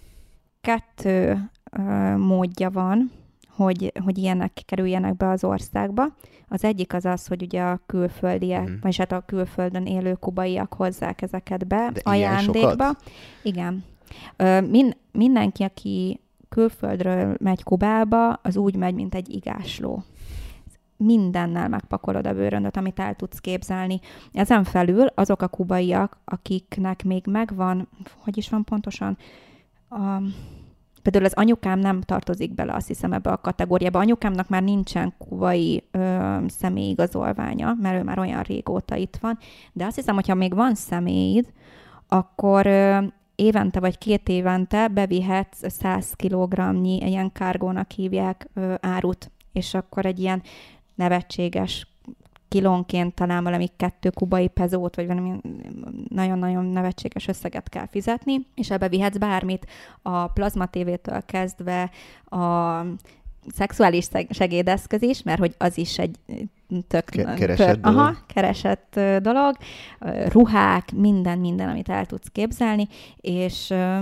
kettő ö, módja van, hogy, hogy ilyenek kerüljenek be az országba. Az egyik az az, hogy ugye a külföldiek, uh-huh. vagyis hát a külföldön élő kubaiak hozzák ezeket be De ajándékba. Igen. Min, mindenki, aki külföldről megy Kubába, az úgy megy, mint egy igásló. Mindennel megpakolod a bőröndöt, amit el tudsz képzelni. Ezen felül azok a kubaiak, akiknek még megvan, hogy is van pontosan, a, például az anyukám nem tartozik bele, azt hiszem, ebbe a kategóriába. Anyukámnak már nincsen kubai ö, személyigazolványa, mert ő már olyan régóta itt van, de azt hiszem, hogyha még van személyid, akkor ö, évente vagy két évente bevihetsz 100 kg-nyi, ilyen kárgónak hívják árut, és akkor egy ilyen nevetséges kilónként talán valami kettő kubai pezót, vagy valami nagyon-nagyon nevetséges összeget kell fizetni, és ebbe vihetsz bármit, a plazma tévétől kezdve a szexuális segédeszköz is, mert hogy az is egy tök... Ke- keresett Aha, dolog. keresett ö, dolog, Ö, ruhák, minden, minden, amit el tudsz képzelni, és ö,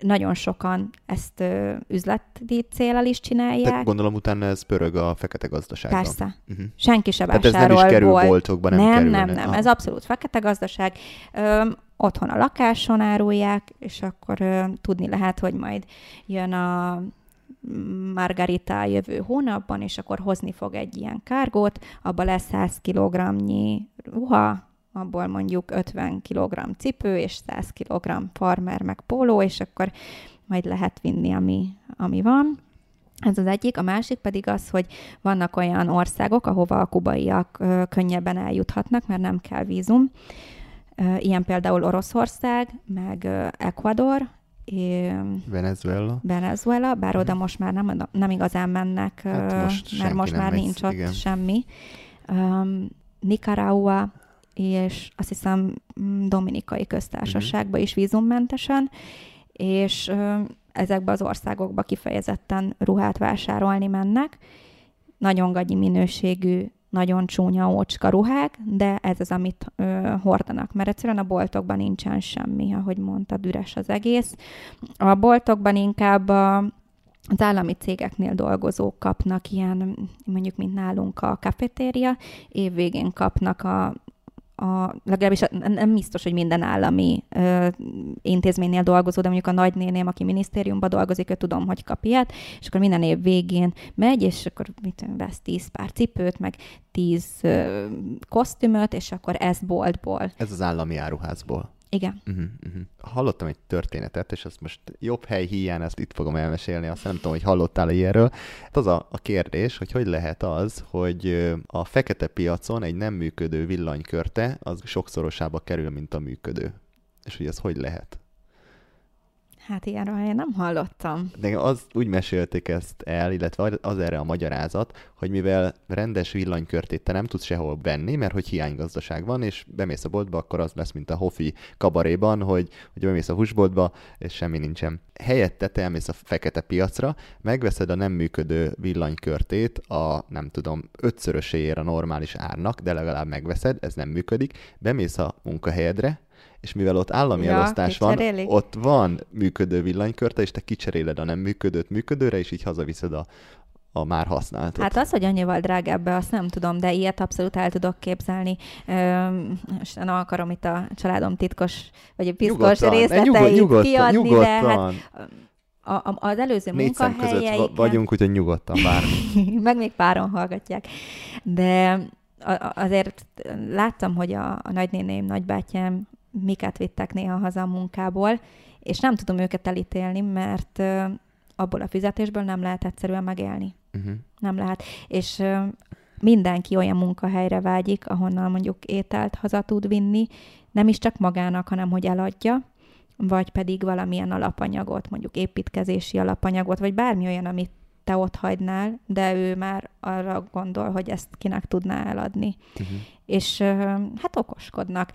nagyon sokan ezt ö, üzleti célral is csinálják. Tehát gondolom utána ez pörög a fekete gazdaságban. Persze. Uh-huh. Senki se Tehát ez nem is kerül bolt. boltokba, nem nem, kerülne. nem, nem, Ah. ez abszolút fekete gazdaság. Öm, otthon a lakáson árulják, és akkor ö, tudni lehet, hogy majd jön a Margarita jövő hónapban, és akkor hozni fog egy ilyen kárgót, abban lesz 100 kg-nyi ruha, abból mondjuk 50 kg cipő, és 100 kg farmer meg póló, és akkor majd lehet vinni, ami, ami van. Ez az egyik. A másik pedig az, hogy vannak olyan országok, ahova a kubaiak könnyebben eljuthatnak, mert nem kell vízum. Ilyen például Oroszország, meg Ecuador, é, Venezuela. Venezuela, bár oda most már nem, nem igazán mennek, Mhm. Hát most mert most már megy, nincs ott igen. semmi. Um, Nicaragua és azt hiszem mm, Dominikai köztársaságba is vízummentesen, és ö, ezekbe az országokba kifejezetten ruhát vásárolni mennek. Nagyon gagyi minőségű, nagyon csúnya ócska ruhák, de ez az, amit ö, hordanak, mert egyszerűen a boltokban nincsen semmi, ahogy mondtad, üres az egész. A boltokban inkább a, az állami cégeknél dolgozók kapnak ilyen, mondjuk, mint nálunk a kafetéria, évvégén kapnak a a, legalábbis nem biztos, hogy minden állami ö, intézménynél dolgozó, de mondjuk a nagynéném, aki minisztériumban dolgozik, ő tudom, hogy kap ilyet, és akkor minden év végén megy, és akkor mit vesz tíz pár cipőt, meg tíz ö, kosztümöt, és akkor ez boltból. Ez az állami áruházból. Igen. Uh-huh, uh-huh. Hallottam egy történetet, és azt most jobb hely hiány, ezt itt fogom elmesélni, azt nem tudom, hogy hallottál ilyenről. Hát az a, a kérdés, hogy hogy lehet az, hogy a fekete piacon egy nem működő villanykörte, az sokszorosába kerül, mint a működő. És hogy ez hogy lehet? Hát ilyenről én nem hallottam. De az úgy mesélték ezt el, illetve az erre a magyarázat, hogy mivel rendes villanykörtét te nem tudsz sehol venni, mert hogy hiánygazdaság van, és bemész a boltba, akkor az lesz, mint a Hofi kabaréban, hogy, hogy bemész a húsboltba, és semmi nincsen. Helyette te elmész a fekete piacra, megveszed a nem működő villanykörtét a, nem tudom, ötszöröséért a normális árnak, de legalább megveszed, ez nem működik, bemész a munkahelyedre, és mivel ott állami ja, elosztás van, ott van működő villanykörte, és te kicseréled a nem működőt működőre, és így hazaviszed a, a már használtat. Hát az, hogy annyival drágább azt nem tudom, de ilyet abszolút el tudok képzelni. most nem akarom itt a családom titkos, vagy a piszkos részleteit nyugod, nyugodtan, kiadni, nyugodtan. de hát a, a, az előző Négy munkahelyeiken... vagyunk, úgyhogy nyugodtan bármi. Meg még páron hallgatják. De azért láttam, hogy a, a nagynéném, nagybátyám miket vittek néha haza a munkából, és nem tudom őket elítélni, mert abból a fizetésből nem lehet egyszerűen megélni. Uh-huh. Nem lehet. És mindenki olyan munkahelyre vágyik, ahonnan mondjuk ételt haza tud vinni, nem is csak magának, hanem hogy eladja, vagy pedig valamilyen alapanyagot, mondjuk építkezési alapanyagot, vagy bármi olyan, amit te ott hagynál, de ő már arra gondol, hogy ezt kinek tudná eladni. Uh-huh. És hát okoskodnak.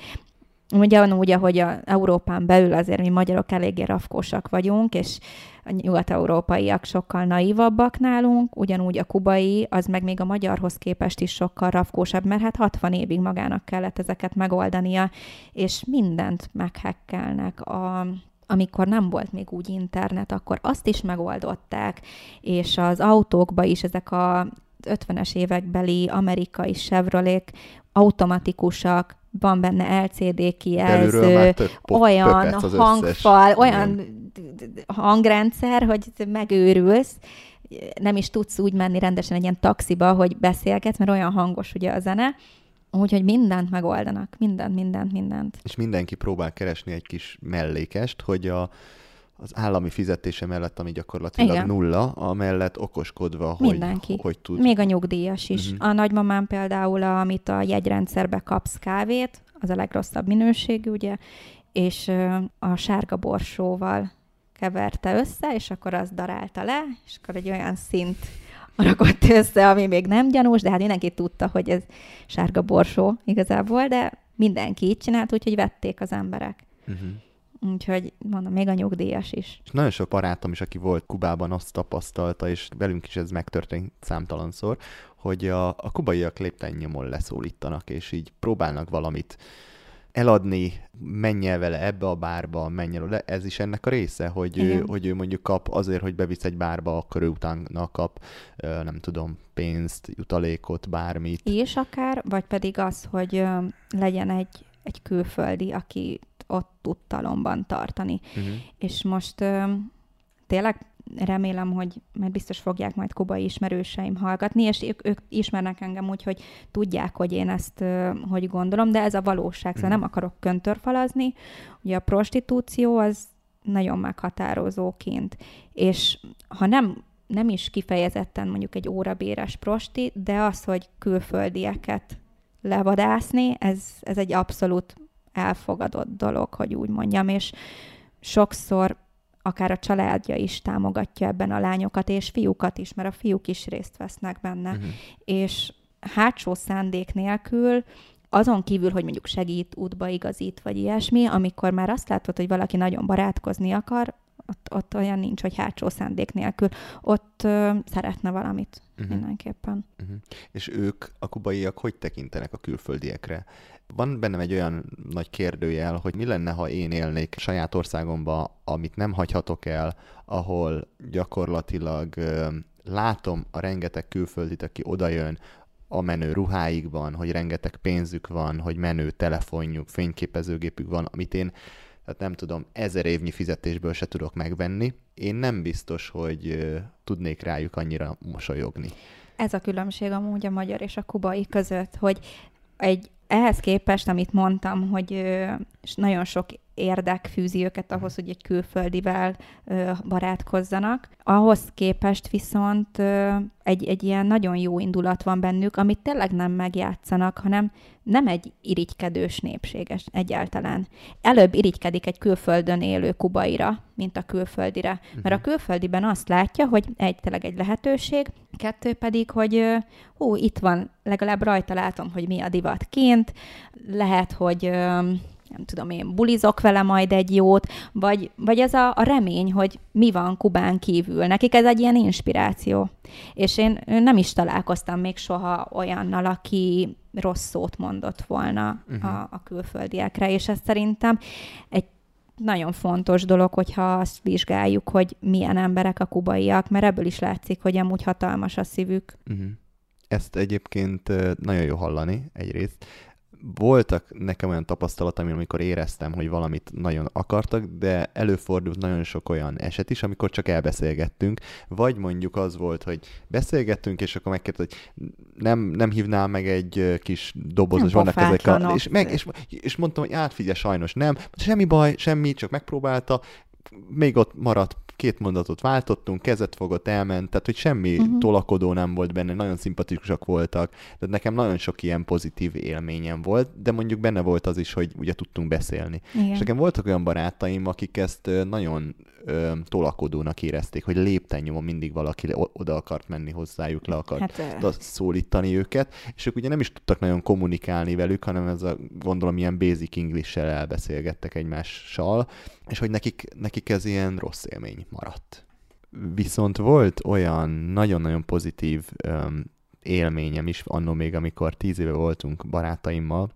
Ugye úgy, ahogy a Európán belül azért mi magyarok eléggé rafkósak vagyunk, és a nyugat-európaiak sokkal naívabbak nálunk, ugyanúgy a kubai, az meg még a magyarhoz képest is sokkal rafkósabb, mert hát 60 évig magának kellett ezeket megoldania, és mindent meghekkelnek. A, amikor nem volt még úgy internet, akkor azt is megoldották, és az autókba is ezek a 50-es évekbeli amerikai Chevrolet automatikusak, van benne LCD kijelző, olyan hangfal, olyan hangrendszer, hogy megőrülsz, nem is tudsz úgy menni rendesen egy ilyen taxiba, hogy beszélgetsz, mert olyan hangos ugye a zene, Úgyhogy mindent megoldanak, mindent, mindent, mindent. És mindenki próbál keresni egy kis mellékest, hogy a, az állami fizetése mellett, ami gyakorlatilag Igen. nulla, amellett okoskodva, Mindenki. hogy, hogy tud. Még a nyugdíjas is. Uh-huh. A nagymamám például, amit a jegyrendszerbe kapsz kávét, az a legrosszabb minőségű, ugye, és a sárga borsóval keverte össze, és akkor az darálta le, és akkor egy olyan szint rakott össze, ami még nem gyanús, de hát mindenki tudta, hogy ez sárga borsó igazából, de mindenki így csinált, úgyhogy vették az emberek. Uh-huh. Úgyhogy mondom, még a nyugdíjas is. És nagyon sok barátom is, aki volt Kubában, azt tapasztalta, és velünk is ez megtörtént számtalanszor, hogy a, a kubaiak lépten nyomon leszólítanak, és így próbálnak valamit eladni, menj el vele ebbe a bárba, menj el oda. Ez is ennek a része, hogy ő, hogy ő mondjuk kap azért, hogy bevisz egy bárba, akkor ő utána kap, nem tudom, pénzt, jutalékot, bármit. És akár, vagy pedig az, hogy legyen egy, egy külföldi, aki ott tud talomban tartani. Uh-huh. És most tényleg remélem, hogy mert biztos fogják majd kubai ismerőseim hallgatni, és ők, ők ismernek engem úgy, hogy tudják, hogy én ezt hogy gondolom, de ez a valóság, szóval nem akarok köntörfalazni. Ugye a prostitúció az nagyon meghatározóként, és ha nem nem is kifejezetten mondjuk egy órabéres prosti, de az, hogy külföldieket levadászni, ez, ez egy abszolút elfogadott dolog, hogy úgy mondjam, és sokszor akár a családja is támogatja ebben a lányokat, és fiúkat is, mert a fiúk is részt vesznek benne. Uh-huh. És hátsó szándék nélkül azon kívül, hogy mondjuk segít, útba igazít, vagy ilyesmi, amikor már azt látod, hogy valaki nagyon barátkozni akar, ott, ott olyan nincs, hogy hátsó szándék nélkül. Ott ö, szeretne valamit uh-huh. mindenképpen. Uh-huh. És ők, a kubaiak, hogy tekintenek a külföldiekre? Van bennem egy olyan nagy kérdőjel, hogy mi lenne, ha én élnék saját országomba, amit nem hagyhatok el, ahol gyakorlatilag látom a rengeteg külföldit, aki odajön, a menő ruháikban, hogy rengeteg pénzük van, hogy menő telefonjuk, fényképezőgépük van, amit én tehát nem tudom, ezer évnyi fizetésből se tudok megvenni. Én nem biztos, hogy tudnék rájuk annyira mosolyogni. Ez a különbség amúgy a magyar és a kubai között, hogy egy ehhez képest, amit mondtam, hogy nagyon sok érdek fűzi őket ahhoz, hogy egy külföldivel barátkozzanak. Ahhoz képest viszont egy, egy ilyen nagyon jó indulat van bennük, amit tényleg nem megjátszanak, hanem nem egy irigykedős népséges egyáltalán. Előbb irigykedik egy külföldön élő kubaira, mint a külföldire. Mert a külföldiben azt látja, hogy egy tényleg egy lehetőség, kettő pedig, hogy hú, itt van, legalább rajta látom, hogy mi a divat kint, lehet, hogy nem tudom én, bulizok vele majd egy jót, vagy, vagy ez a, a remény, hogy mi van Kubán kívül. Nekik ez egy ilyen inspiráció. És én nem is találkoztam még soha olyannal, aki rossz szót mondott volna uh-huh. a, a külföldiekre, és ez szerintem egy nagyon fontos dolog, hogyha azt vizsgáljuk, hogy milyen emberek a kubaiak, mert ebből is látszik, hogy amúgy hatalmas a szívük. Uh-huh. Ezt egyébként nagyon jó hallani egyrészt voltak nekem olyan tapasztalataim, amikor éreztem, hogy valamit nagyon akartak, de előfordult nagyon sok olyan eset is, amikor csak elbeszélgettünk, vagy mondjuk az volt, hogy beszélgettünk, és akkor megkérdezte, hogy nem, nem hívnál meg egy kis dobozos, vannak ezek a... És, meg, és, és mondtam, hogy átfigyel, sajnos nem. Semmi baj, semmi, csak megpróbálta, még ott maradt két mondatot váltottunk, kezet fogott, elment, tehát hogy semmi uh-huh. tolakodó nem volt benne, nagyon szimpatikusak voltak, tehát nekem nagyon sok ilyen pozitív élményem volt, de mondjuk benne volt az is, hogy ugye tudtunk beszélni. Igen. És nekem voltak olyan barátaim, akik ezt nagyon ö, tolakodónak érezték, hogy lépten nyomon mindig valaki oda akart menni hozzájuk, le akart hát, szólítani őket, és ők ugye nem is tudtak nagyon kommunikálni velük, hanem ez a gondolom ilyen basic English-sel elbeszélgettek egymással, és hogy nekik, nekik ez ilyen rossz élmény maradt. Viszont volt olyan nagyon-nagyon pozitív um, élményem is, annó még, amikor tíz éve voltunk barátaimmal,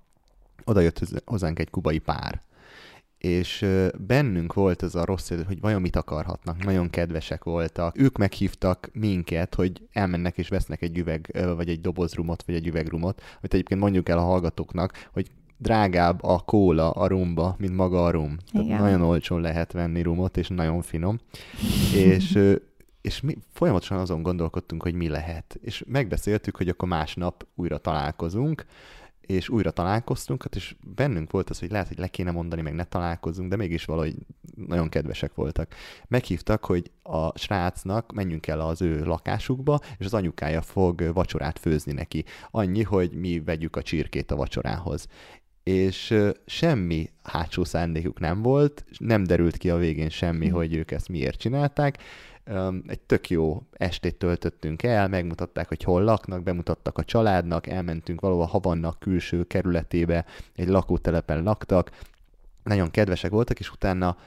oda jött hozzánk egy kubai pár, és bennünk volt ez a rossz érzés, hogy vajon mit akarhatnak, nagyon kedvesek voltak. Ők meghívtak minket, hogy elmennek és vesznek egy üveg, vagy egy dobozrumot, vagy egy üvegrumot, amit egyébként mondjuk el a hallgatóknak, hogy drágább a kóla a rumba, mint maga a rum. Tehát nagyon olcsón lehet venni rumot, és nagyon finom. és és mi folyamatosan azon gondolkodtunk, hogy mi lehet. És megbeszéltük, hogy akkor másnap újra találkozunk, és újra találkoztunk, hát és bennünk volt az, hogy lehet, hogy le kéne mondani, meg ne találkozunk, de mégis valahogy nagyon kedvesek voltak. Meghívtak, hogy a srácnak menjünk el az ő lakásukba, és az anyukája fog vacsorát főzni neki. Annyi, hogy mi vegyük a csirkét a vacsorához és semmi hátsó szándékuk nem volt, nem derült ki a végén semmi, hm. hogy ők ezt miért csinálták. Egy tök jó estét töltöttünk el, megmutatták, hogy hol laknak, bemutattak a családnak, elmentünk valahol Havannak külső kerületébe, egy lakótelepen laktak, nagyon kedvesek voltak, és utána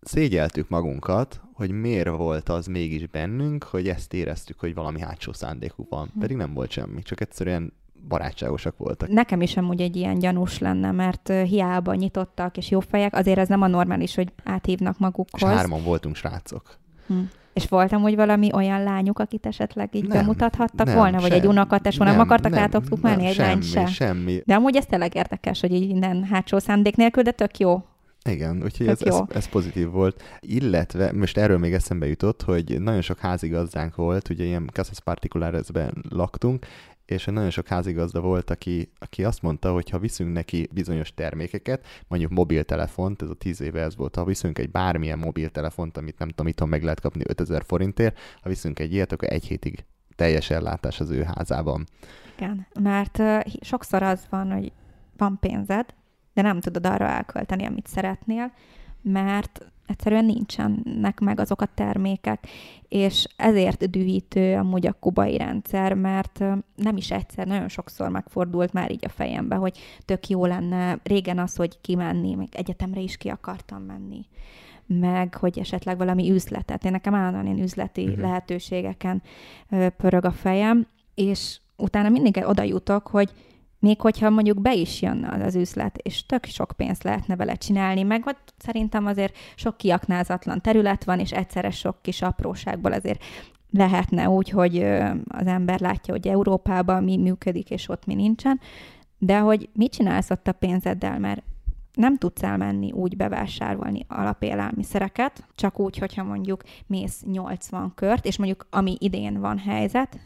szégyeltük magunkat, hogy miért volt az mégis bennünk, hogy ezt éreztük, hogy valami hátsó szándékuk van. Hm. Pedig nem volt semmi, csak egyszerűen barátságosak voltak. Nekem is amúgy egy ilyen gyanús lenne, mert hiába nyitottak és jó fejek, azért ez nem a normális, hogy áthívnak magukhoz. És hárman voltunk srácok. Hm. És voltam úgy valami olyan lányuk, akit esetleg így nem, bemutathattak nem, volna, vagy sem, egy unokates volna, nem, akartak nem, rátok menni, egy semmi, lány se. semmi. De amúgy ez tényleg érdekes, hogy így innen hátsó szándék nélkül, de tök jó. Igen, úgyhogy ez, ez, ez pozitív volt. Illetve, most erről még eszembe jutott, hogy nagyon sok házigazdánk volt, ugye ilyen Casas Particularesben laktunk, és nagyon sok házigazda volt, aki, aki azt mondta, hogy ha viszünk neki bizonyos termékeket, mondjuk mobiltelefont, ez a tíz éve ez volt, ha viszünk egy bármilyen mobiltelefont, amit nem tudom, itt meg lehet kapni 5000 forintért, ha viszünk egy ilyet, akkor egy hétig teljes ellátás az ő házában. Igen, mert sokszor az van, hogy van pénzed, de nem tudod arra elkölteni, amit szeretnél, mert egyszerűen nincsenek meg azok a termékek, és ezért dühítő amúgy a kubai rendszer, mert nem is egyszer, nagyon sokszor megfordult már így a fejembe, hogy tök jó lenne régen az, hogy kimenni, még egyetemre is ki akartam menni meg hogy esetleg valami üzletet. Én nekem állandóan ilyen üzleti uh-huh. lehetőségeken pörög a fejem, és utána mindig oda jutok, hogy még hogyha mondjuk be is jönne az, üzlet, és tök sok pénzt lehetne vele csinálni, meg ott szerintem azért sok kiaknázatlan terület van, és egyszerre sok kis apróságból azért lehetne úgy, hogy az ember látja, hogy Európában mi működik, és ott mi nincsen, de hogy mit csinálsz ott a pénzeddel, mert nem tudsz elmenni úgy bevásárolni alapélelmiszereket, csak úgy, hogyha mondjuk mész 80 kört, és mondjuk ami idén van helyzet,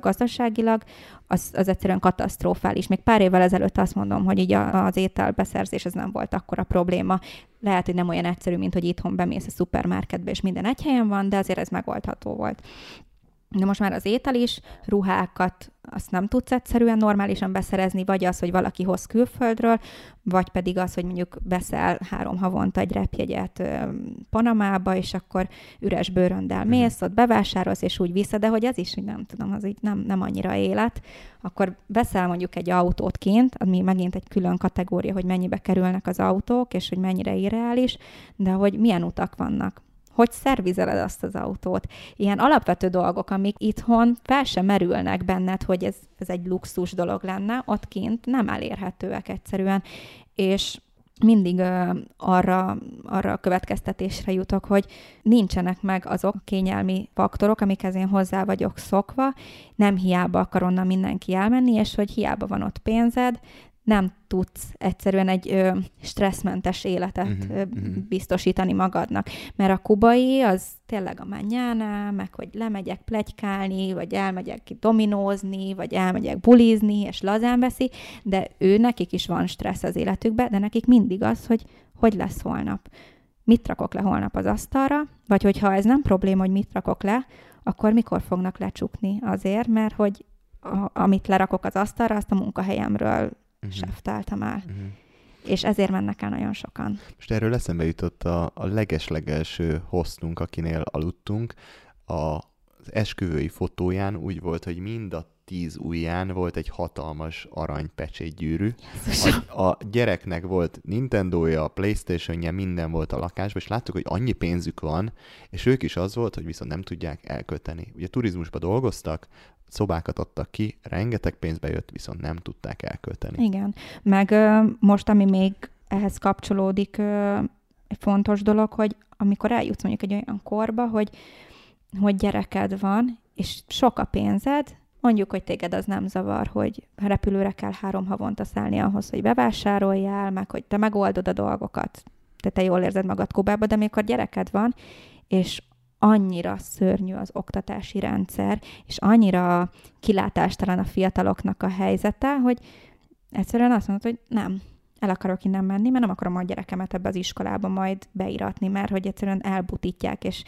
gazdaságilag, az, az egyszerűen katasztrofális. Még pár évvel ezelőtt azt mondom, hogy így az ételbeszerzés ez nem volt akkora probléma. Lehet, hogy nem olyan egyszerű, mint hogy itthon bemész a szupermarketbe, és minden egy helyen van, de azért ez megoldható volt. De most már az étel is, ruhákat azt nem tudsz egyszerűen normálisan beszerezni, vagy az, hogy valaki hoz külföldről, vagy pedig az, hogy mondjuk beszel három havonta egy repjegyet Panamába, és akkor üres bőröndel mész, ott bevásárolsz, és úgy vissza, de hogy ez is, hogy nem tudom, az így nem, nem annyira élet. Akkor veszel mondjuk egy autót kint, ami megint egy külön kategória, hogy mennyibe kerülnek az autók, és hogy mennyire irreális, de hogy milyen utak vannak hogy szervizeled azt az autót. Ilyen alapvető dolgok, amik itthon fel sem merülnek benned, hogy ez, ez egy luxus dolog lenne, ott kint nem elérhetőek egyszerűen. És mindig ö, arra, arra a következtetésre jutok, hogy nincsenek meg azok kényelmi faktorok, amikhez én hozzá vagyok szokva, nem hiába akar onnan mindenki elmenni, és hogy hiába van ott pénzed, nem tudsz egyszerűen egy ö, stresszmentes életet uh-huh, ö, uh-huh. biztosítani magadnak. Mert a kubai az tényleg a manyána, meg hogy lemegyek plegykálni, vagy elmegyek ki dominózni, vagy elmegyek bulizni, és lazán veszi, de ő nekik is van stressz az életükben, de nekik mindig az, hogy hogy lesz holnap. Mit rakok le holnap az asztalra, vagy hogyha ez nem probléma, hogy mit rakok le, akkor mikor fognak lecsukni azért, mert hogy a, amit lerakok az asztalra, azt a munkahelyemről uh-huh. seftáltam el. Uh-huh. És ezért mennek el nagyon sokan. Most erről eszembe jutott a, a legeslegelső hosznunk, akinél aludtunk. A, az esküvői fotóján úgy volt, hogy mind a tíz ujján volt egy hatalmas arany gyűrű. A, a gyereknek volt Nintendo-ja, Playstation-ja, minden volt a lakásban, és láttuk, hogy annyi pénzük van, és ők is az volt, hogy viszont nem tudják elköteni. Ugye turizmusban dolgoztak, szobákat adtak ki, rengeteg pénzbe jött, viszont nem tudták elkölteni. Igen, meg ö, most, ami még ehhez kapcsolódik, ö, egy fontos dolog, hogy amikor eljutsz mondjuk egy olyan korba, hogy, hogy gyereked van, és sok a pénzed, mondjuk, hogy téged az nem zavar, hogy repülőre kell három havonta szállni ahhoz, hogy bevásároljál, meg hogy te megoldod a dolgokat, te, te jól érzed magad Kubába, de amikor gyereked van, és annyira szörnyű az oktatási rendszer, és annyira kilátástalan a fiataloknak a helyzete, hogy egyszerűen azt mondod, hogy nem, el akarok innen menni, mert nem akarom a gyerekemet ebbe az iskolába majd beiratni, mert hogy egyszerűen elbutítják, és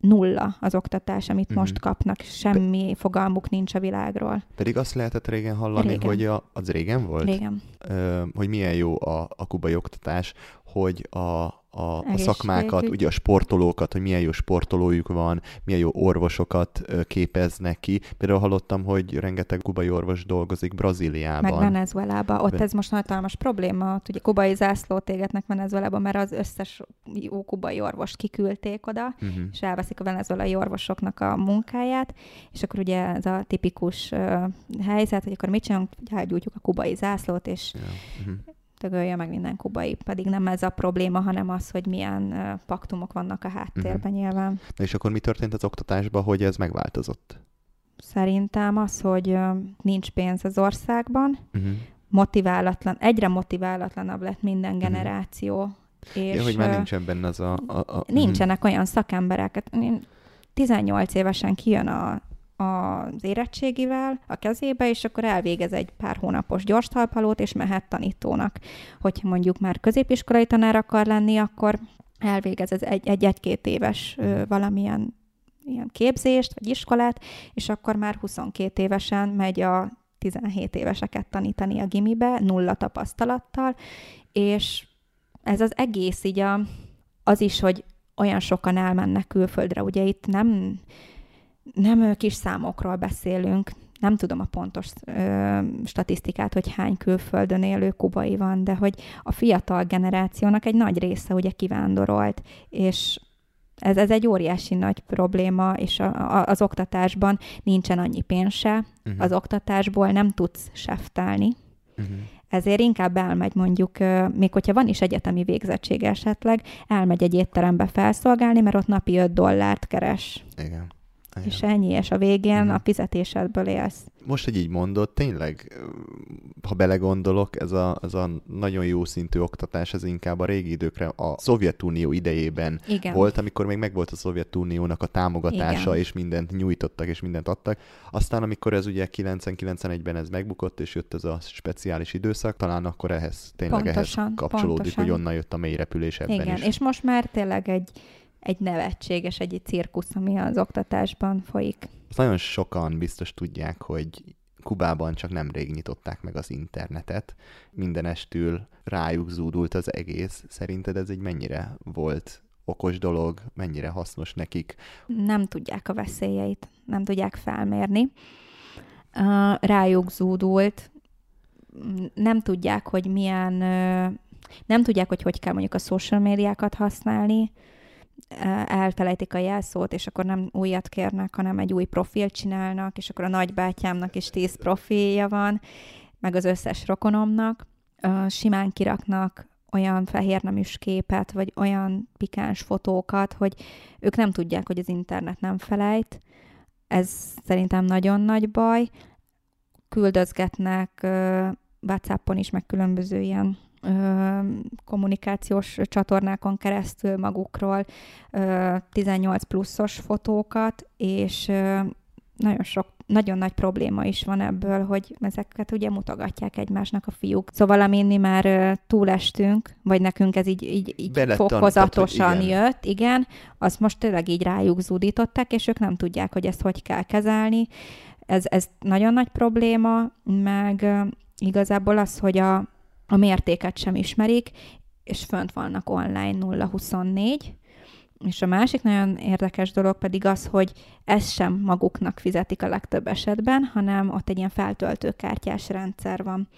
nulla az oktatás, amit mm-hmm. most kapnak, semmi fogalmuk nincs a világról. Pedig azt lehetett régen hallani, régen. hogy a, az régen volt? Régen. Ö, hogy milyen jó a, a kubai oktatás, hogy a, a, a szakmákat, ugye a sportolókat, hogy milyen jó sportolójuk van, milyen jó orvosokat képeznek ki. Például hallottam, hogy rengeteg kubai orvos dolgozik Brazíliában. Meg Venezuelában. Ott ez most hatalmas probléma. Ott ugye kubai zászlót égetnek Venezuelában, mert az összes jó kubai orvost kiküldték oda, uh-huh. és elveszik a venezuelai orvosoknak a munkáját, és akkor ugye ez a tipikus uh, helyzet, hogy akkor mit csinálunk, hogy elgyújtjuk a kubai zászlót, és yeah. uh-huh dögölje meg minden kubai, pedig nem ez a probléma, hanem az, hogy milyen paktumok vannak a háttérben uh-huh. nyilván. Na és akkor mi történt az oktatásban, hogy ez megváltozott? Szerintem az, hogy nincs pénz az országban, uh-huh. motiválatlan, egyre motiválatlanabb lett minden uh-huh. generáció. És ja, hogy már nincsen benne az a... a, a nincsenek uh-huh. olyan szakemberek. 18 évesen kijön a az érettségivel a kezébe, és akkor elvégez egy pár hónapos gyors talpalót, és mehet tanítónak. Hogyha mondjuk már középiskolai tanár akar lenni, akkor elvégez ez egy, egy-két éves ö, valamilyen ilyen képzést, vagy iskolát, és akkor már 22 évesen megy a 17 éveseket tanítani a gimibe, nulla tapasztalattal, és ez az egész így a, az is, hogy olyan sokan elmennek külföldre, ugye itt nem nem kis számokról beszélünk, nem tudom a pontos ö, statisztikát, hogy hány külföldön élő kubai van, de hogy a fiatal generációnak egy nagy része ugye kivándorolt, és ez, ez egy óriási nagy probléma, és a, a, az oktatásban nincsen annyi pénz se, uh-huh. az oktatásból nem tudsz seftálni, uh-huh. ezért inkább elmegy mondjuk, még hogyha van is egyetemi végzettség esetleg, elmegy egy étterembe felszolgálni, mert ott napi 5 dollárt keres. Igen és ennyi, és a végén a fizetésedből élsz. Most, hogy így mondod, tényleg, ha belegondolok, ez a, ez a nagyon jó szintű oktatás, ez inkább a régi időkre, a Szovjetunió idejében Igen. volt, amikor még megvolt a Szovjetuniónak a támogatása, Igen. és mindent nyújtottak, és mindent adtak. Aztán, amikor ez ugye 90-91-ben ez megbukott, és jött ez a speciális időszak, talán akkor ehhez, tényleg Pontosan, ehhez kapcsolódik, pontosan. hogy onnan jött a mély repülés ebben Igen, is. és most már tényleg egy, egy nevetséges, egy cirkusz, ami az oktatásban folyik. Azt nagyon sokan biztos tudják, hogy Kubában csak nemrég nyitották meg az internetet. Mindenestül rájuk zúdult az egész. Szerinted ez egy mennyire volt okos dolog, mennyire hasznos nekik? Nem tudják a veszélyeit, nem tudják felmérni. Rájuk zúdult, nem tudják, hogy milyen, nem tudják, hogy hogy kell mondjuk a social médiákat használni, elfelejtik a jelszót, és akkor nem újat kérnek, hanem egy új profilt csinálnak, és akkor a nagybátyámnak is tíz profilja van, meg az összes rokonomnak. Simán kiraknak olyan fehérneműs képet, vagy olyan pikáns fotókat, hogy ők nem tudják, hogy az internet nem felejt. Ez szerintem nagyon nagy baj. Küldözgetnek WhatsAppon is, meg különböző ilyen ö, kommunikációs csatornákon keresztül magukról ö, 18 pluszos fotókat, és ö, nagyon sok nagyon nagy probléma is van ebből, hogy ezeket ugye mutogatják egymásnak a fiúk. Szóval amin mi már túlestünk, vagy nekünk ez így, így, így fokozatosan igen. jött, igen, azt most tényleg így rájuk zúdították, és ők nem tudják, hogy ezt hogy kell kezelni. Ez, ez nagyon nagy probléma, meg igazából az, hogy a, a mértéket sem ismerik, és fönt vannak online 024, és a másik nagyon érdekes dolog pedig az, hogy ezt sem maguknak fizetik a legtöbb esetben, hanem ott egy ilyen feltöltőkártyás rendszer van.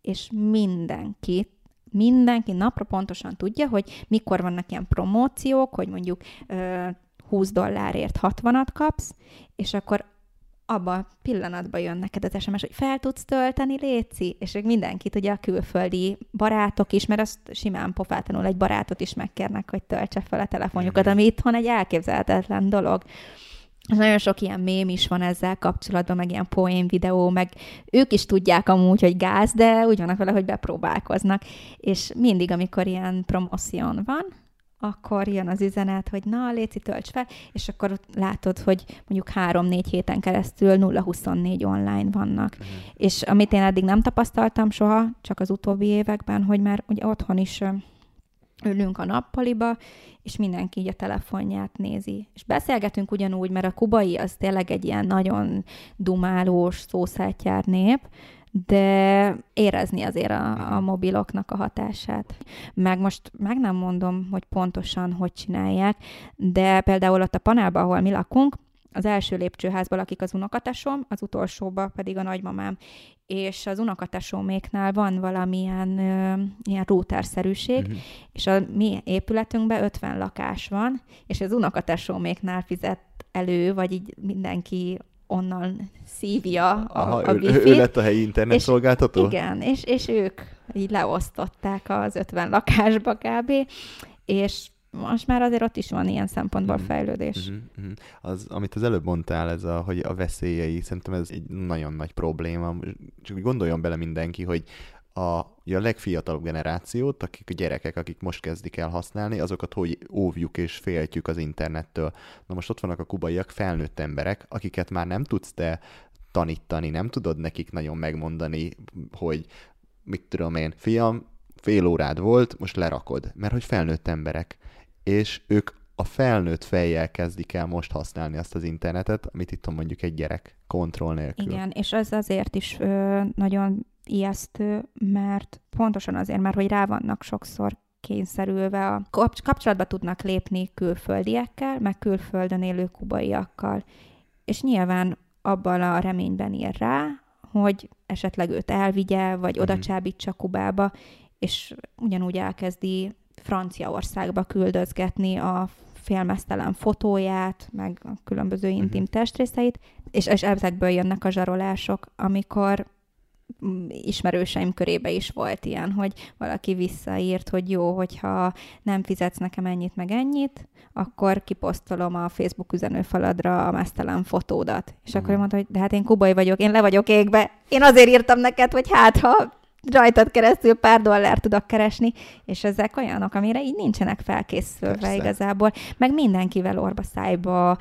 És mindenki, mindenki napra pontosan tudja, hogy mikor vannak ilyen promóciók, hogy mondjuk ö, 20 dollárért 60-at kapsz, és akkor abban a pillanatban jön neked az SMS, hogy fel tudsz tölteni, Léci, és még mindenkit, ugye a külföldi barátok is, mert azt simán pofátlanul egy barátot is megkérnek, hogy töltse fel a telefonjukat, ami itthon egy elképzelhetetlen dolog. És nagyon sok ilyen mém is van ezzel kapcsolatban, meg ilyen poén videó, meg ők is tudják amúgy, hogy gáz, de úgy vannak vele, hogy bepróbálkoznak. És mindig, amikor ilyen promóción van, akkor jön az üzenet, hogy na, Léci, tölts fel, és akkor látod, hogy mondjuk három-négy héten keresztül 0-24 online vannak. Uh-huh. És amit én eddig nem tapasztaltam soha, csak az utóbbi években, hogy már ugye otthon is ülünk a nappaliba, és mindenki így a telefonját nézi. És beszélgetünk ugyanúgy, mert a kubai az tényleg egy ilyen nagyon dumálós, szószátjár nép, de érezni azért a, a mobiloknak a hatását. Meg most meg nem mondom, hogy pontosan hogy csinálják, de például ott a panelban, ahol mi lakunk, az első lépcsőházban lakik az unokatesom, az utolsóba pedig a nagymamám. És az unokatesóméknál van valamilyen ö, ilyen routerszerűség, Mhm. uh-huh. és a mi épületünkben 50 lakás van, és az unokatesóméknál fizet elő, vagy így mindenki onnan szívja a, Aha, a ő, wifi ő lett a helyi internetszolgáltató? igen, és, és ők így leosztották az 50 lakásba kb. És most már azért ott is van ilyen szempontból Mhm. fejlődés. Uh-huh. Az, amit az előbb mondtál, ez a, hogy a veszélyei, szerintem ez egy nagyon nagy probléma. Csak gondoljon bele mindenki, hogy a, a legfiatalabb generációt, akik a gyerekek, akik most kezdik el használni, azokat hogy óvjuk és féltjük az internettől. Na most ott vannak a kubaiak, felnőtt emberek, akiket már nem tudsz te tanítani, nem tudod nekik nagyon megmondani, hogy mit tudom én, fiam, fél órád volt, most lerakod, mert hogy felnőtt emberek, és ők a felnőtt fejjel kezdik el most használni azt az internetet, amit itt mondjuk egy gyerek kontroll nélkül. Igen, és ez azért is ö, nagyon ijesztő, mert pontosan azért, mert hogy rá vannak sokszor kényszerülve, a kap- kapcsolatba tudnak lépni külföldiekkel, meg külföldön élő kubaiakkal. És nyilván abban a reményben ír rá, hogy esetleg őt elvigye, vagy oda Mhm. csábítsa Kubába, és ugyanúgy elkezdi Franciaországba küldözgetni a félmeztelen fotóját, meg a különböző intim testrészeit, és, és ezekből jönnek a zsarolások, amikor ismerőseim körébe is volt ilyen, hogy valaki visszaírt, hogy jó, hogyha nem fizetsz nekem ennyit meg ennyit, akkor kiposztolom a Facebook üzenőfaladra a mesztelen fotódat. És akkor ő mondta, hogy de hát én kubai vagyok, én le vagyok égbe, én azért írtam neked, hogy hát ha rajtad keresztül pár dollár tudok keresni, és ezek olyanok, amire így nincsenek felkészülve Persze. igazából, meg mindenkivel orba szájba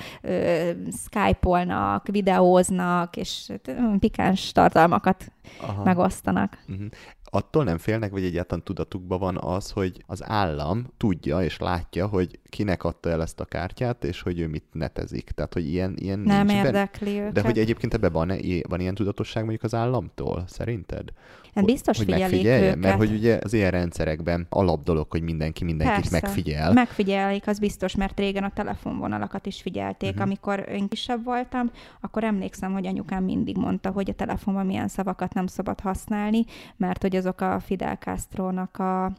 skype-olnak, videóznak, és pikáns tartalmakat Aha. megosztanak. Uh-huh attól nem félnek, vagy egyáltalán tudatukban van az, hogy az állam tudja és látja, hogy kinek adta el ezt a kártyát, és hogy ő mit netezik. Tehát, hogy ilyen, ilyen Nem nincs érdekli benne. őket. De hogy egyébként ebben van, van ilyen tudatosság mondjuk az államtól, szerinted? Hát biztos hogy figyelik őket. Mert hogy ugye az ilyen rendszerekben alap dolog, hogy mindenki mindenkit Persze. megfigyel. Megfigyelik, az biztos, mert régen a telefonvonalakat is figyelték. Uh-huh. Amikor én kisebb voltam, akkor emlékszem, hogy anyukám mindig mondta, hogy a telefonban milyen szavakat nem szabad használni, mert hogy azok a Fidel Castro-nak a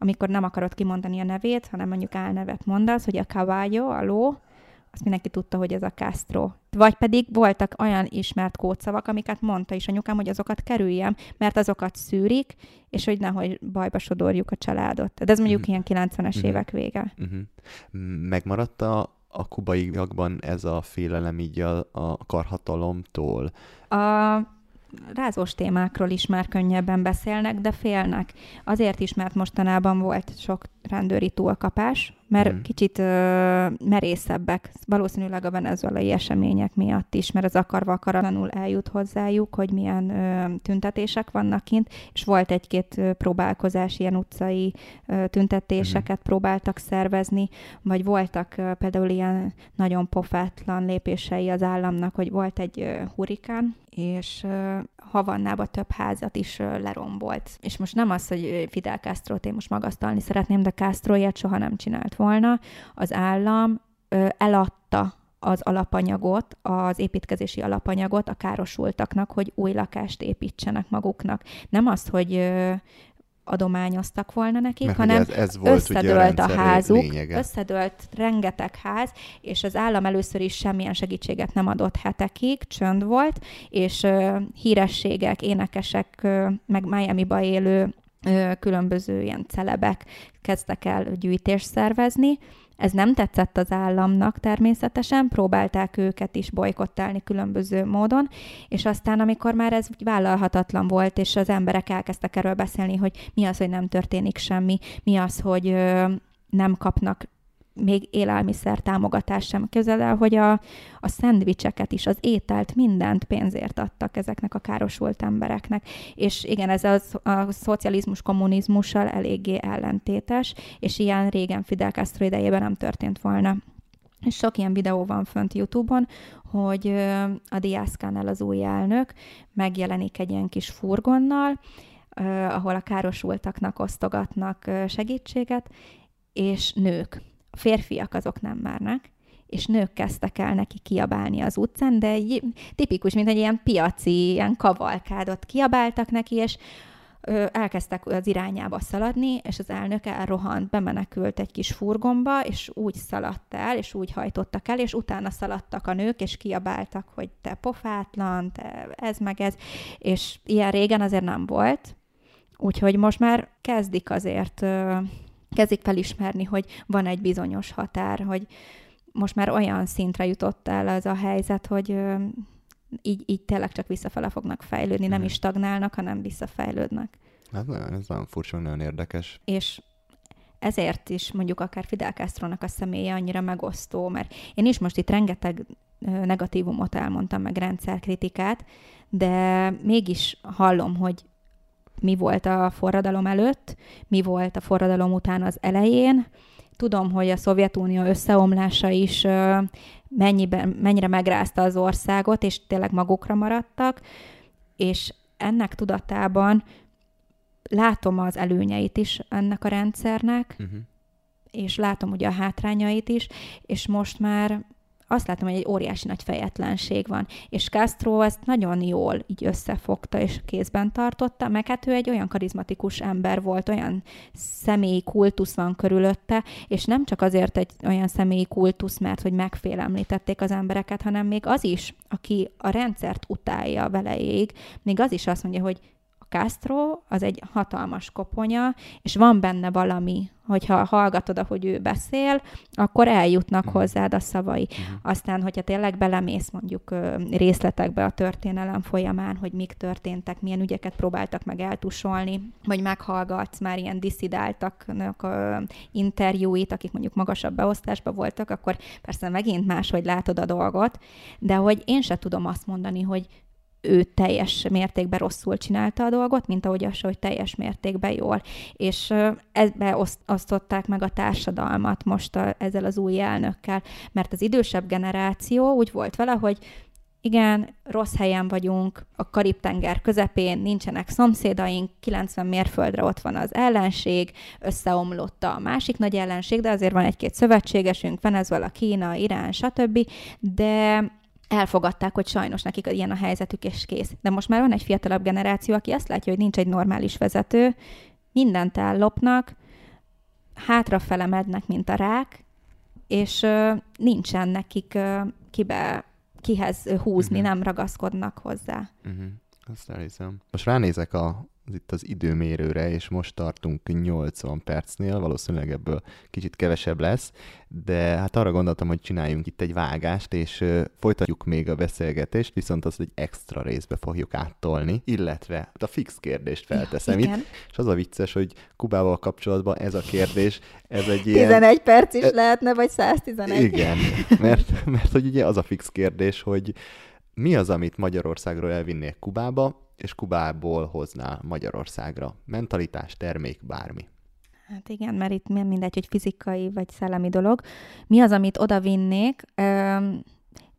amikor nem akarod kimondani a nevét, hanem mondjuk álnevet mondasz, hogy a caballo, a ló, azt mindenki tudta, hogy ez a Castro. Vagy pedig voltak olyan ismert kódszavak, amiket mondta is anyukám, hogy azokat kerüljem, mert azokat szűrik, és hogy nehogy bajba sodorjuk a családot. De ez mondjuk uh-huh. ilyen 90-es uh-huh. évek vége. Uh-huh. Megmaradt a, a kubaiakban ez a félelem így a, a karhatalomtól? A rázós témákról is már könnyebben beszélnek, de félnek. Azért is, mert mostanában volt sok rendőri túlkapás, mert mm. kicsit ö, merészebbek, valószínűleg a venezuelai események miatt is, mert az akarva akaratlanul eljut hozzájuk, hogy milyen ö, tüntetések vannak kint, és volt egy-két próbálkozás, ilyen utcai ö, tüntetéseket mm. próbáltak szervezni, vagy voltak ö, például ilyen nagyon pofátlan lépései az államnak, hogy volt egy ö, hurikán, és ö, Havannába több házat is ö, lerombolt. És most nem az, hogy Fidel Castro-t én most magasztalni szeretném, de Castro ilyet soha nem csinált volna. Az állam eladta az alapanyagot, az építkezési alapanyagot a károsultaknak, hogy új lakást építsenek maguknak. Nem az, hogy adományoztak volna nekik, Mert hanem ez, ez volt összedőlt a, a házuk, lényege. összedőlt rengeteg ház, és az állam először is semmilyen segítséget nem adott hetekig, csönd volt, és ö, hírességek, énekesek, ö, meg Miami-ba élő különböző ilyen celebek kezdtek el gyűjtést szervezni, ez nem tetszett az államnak természetesen, próbálták őket is bolykottálni különböző módon, és aztán, amikor már ez vállalhatatlan volt, és az emberek elkezdtek erről beszélni, hogy mi az, hogy nem történik semmi, mi az, hogy nem kapnak még élelmiszer támogatás sem. Képzeld el, hogy a, a szendvicseket is, az ételt, mindent pénzért adtak ezeknek a károsult embereknek. És igen, ez az, a szocializmus kommunizmussal eléggé ellentétes, és ilyen régen Fidel Castro idejében nem történt volna. És sok ilyen videó van fönt YouTube-on, hogy a Diászkánál az új elnök megjelenik egy ilyen kis furgonnal, ahol a károsultaknak osztogatnak segítséget, és nők férfiak azok nem mernek, és nők kezdtek el neki kiabálni az utcán, de egy, tipikus, mint egy ilyen piaci, ilyen kavalkádot kiabáltak neki, és ö, elkezdtek az irányába szaladni, és az elnök elrohant, bemenekült egy kis furgomba, és úgy szaladt el, és úgy hajtottak el, és utána szaladtak a nők, és kiabáltak, hogy te pofátlan, te ez meg ez, és ilyen régen azért nem volt, úgyhogy most már kezdik azért ö, kezdik felismerni, hogy van egy bizonyos határ, hogy most már olyan szintre jutott el ez a helyzet, hogy így, így tényleg csak visszafele fognak fejlődni, nem is stagnálnak, hanem visszafejlődnek. Hát nagyon, ez nagyon furcsa, nagyon érdekes. És ezért is mondjuk akár Fidel castro a személye annyira megosztó, mert én is most itt rengeteg negatívumot elmondtam, meg rendszerkritikát, de mégis hallom, hogy mi volt a forradalom előtt, mi volt a forradalom után az elején. Tudom, hogy a Szovjetunió összeomlása is mennyiben, mennyire megrázta az országot, és tényleg magukra maradtak, és ennek tudatában látom az előnyeit is ennek a rendszernek, uh-huh. és látom ugye a hátrányait is, és most már azt látom, hogy egy óriási nagy fejetlenség van. És Castro ezt nagyon jól így összefogta és kézben tartotta, meg hát ő egy olyan karizmatikus ember volt, olyan személyi kultusz van körülötte, és nem csak azért egy olyan személyi kultusz, mert hogy megfélemlítették az embereket, hanem még az is, aki a rendszert utálja veleig, még az is azt mondja, hogy Castro az egy hatalmas koponya, és van benne valami, hogyha hallgatod, ahogy ő beszél, akkor eljutnak uh-huh. hozzád a szavai. Uh-huh. Aztán, hogyha tényleg belemész mondjuk részletekbe a történelem folyamán, hogy mik történtek, milyen ügyeket próbáltak meg eltusolni, vagy meghallgatsz már ilyen diszidáltaknak interjúit, akik mondjuk magasabb beosztásban voltak, akkor persze megint máshogy látod a dolgot, de hogy én se tudom azt mondani, hogy ő teljes mértékben rosszul csinálta a dolgot, mint ahogy az, hogy teljes mértékben jól. És ebbe oszt, osztották meg a társadalmat most a, ezzel az új elnökkel, mert az idősebb generáció úgy volt vele, hogy igen, rossz helyen vagyunk, a Karib-tenger közepén nincsenek szomszédaink, 90 mérföldre ott van az ellenség, összeomlott a másik nagy ellenség, de azért van egy-két szövetségesünk, Venezuela, Kína, Irán, stb. De elfogadták, hogy sajnos nekik ilyen a helyzetük, és kész. De most már van egy fiatalabb generáció, aki azt látja, hogy nincs egy normális vezető, mindent ellopnak, hátrafele mednek, mint a rák, és uh, nincsen nekik uh, kibe, kihez húzni, uh-huh. nem ragaszkodnak hozzá. Uh-huh. Azt elhiszem. Most ránézek a itt az időmérőre, és most tartunk 80 percnél, valószínűleg ebből kicsit kevesebb lesz, de hát arra gondoltam, hogy csináljunk itt egy vágást, és folytatjuk még a beszélgetést, viszont azt egy extra részbe fogjuk áttolni, illetve hát a fix kérdést felteszem ja, itt, és az a vicces, hogy Kubával kapcsolatban ez a kérdés, ez egy ilyen... 11 perc is lehetne, vagy 111. Igen, mert, mert hogy ugye az a fix kérdés, hogy mi az, amit Magyarországról elvinnék Kubába, és Kubából hoznál Magyarországra? Mentalitás, termék, bármi. Hát igen, mert itt mindegy, hogy fizikai vagy szellemi dolog. Mi az, amit oda vinnék?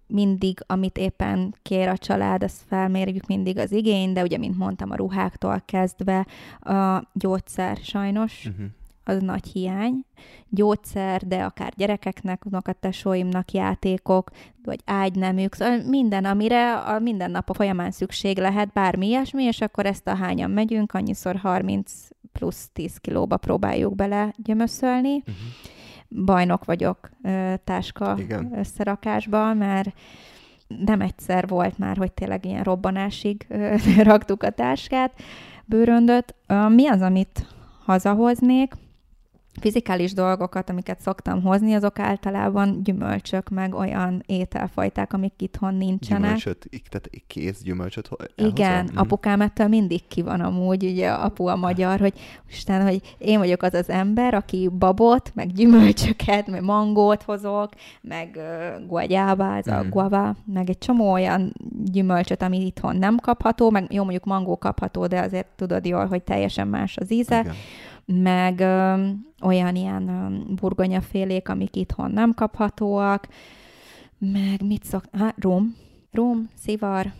mindig, amit éppen kér a család, azt felmérjük mindig az igény, de ugye, mint mondtam, a ruháktól kezdve a gyógyszer sajnos, uh-huh az nagy hiány. Gyógyszer, de akár gyerekeknek, tesóimnak játékok, vagy ágynemük, szóval minden, amire a minden nap a folyamán szükség lehet, bármi ilyesmi, és akkor ezt a hányan megyünk, annyiszor 30 plusz 10 kilóba próbáljuk bele gyömöszölni. Uh-huh. Bajnok vagyok táska Igen. összerakásban, mert nem egyszer volt már, hogy tényleg ilyen robbanásig raktuk a táskát, bőröndöt. Mi az, amit hazahoznék? Fizikális dolgokat, amiket szoktam hozni, azok általában gyümölcsök, meg olyan ételfajták, amik itthon nincsenek. Gyümölcsöt, tehát kész gyümölcsöt elhozom? Igen, mm. apukám ettől mindig ki van amúgy, ugye apu a magyar, hogy Isten, hogy én vagyok az az ember, aki babot, meg gyümölcsöket, meg mangót hozok, meg uh, guagyába, ez mm. a guava, meg egy csomó olyan gyümölcsöt, ami itthon nem kapható, meg jó, mondjuk mangó kapható, de azért tudod jól, hogy teljesen más az íze. Igen meg ö, olyan ilyen ö, burgonyafélék, amik itthon nem kaphatóak, meg mit szok... Hát, rum, rum, szivar,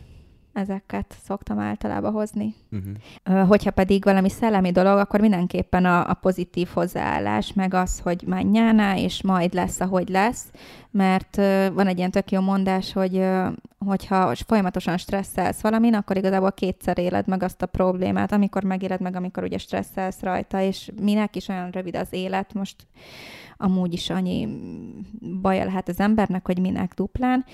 ezeket szoktam általában hozni. Uh-huh. Hogyha pedig valami szellemi dolog, akkor mindenképpen a, a pozitív hozzáállás, meg az, hogy menjánál, és majd lesz, ahogy lesz, mert van egy ilyen tök jó mondás, hogy hogyha folyamatosan stresszelsz valamin, akkor igazából kétszer éled meg azt a problémát, amikor megéled meg, amikor ugye stresszelsz rajta, és minek is olyan rövid az élet, most amúgy is annyi baja lehet az embernek, hogy minek duplán.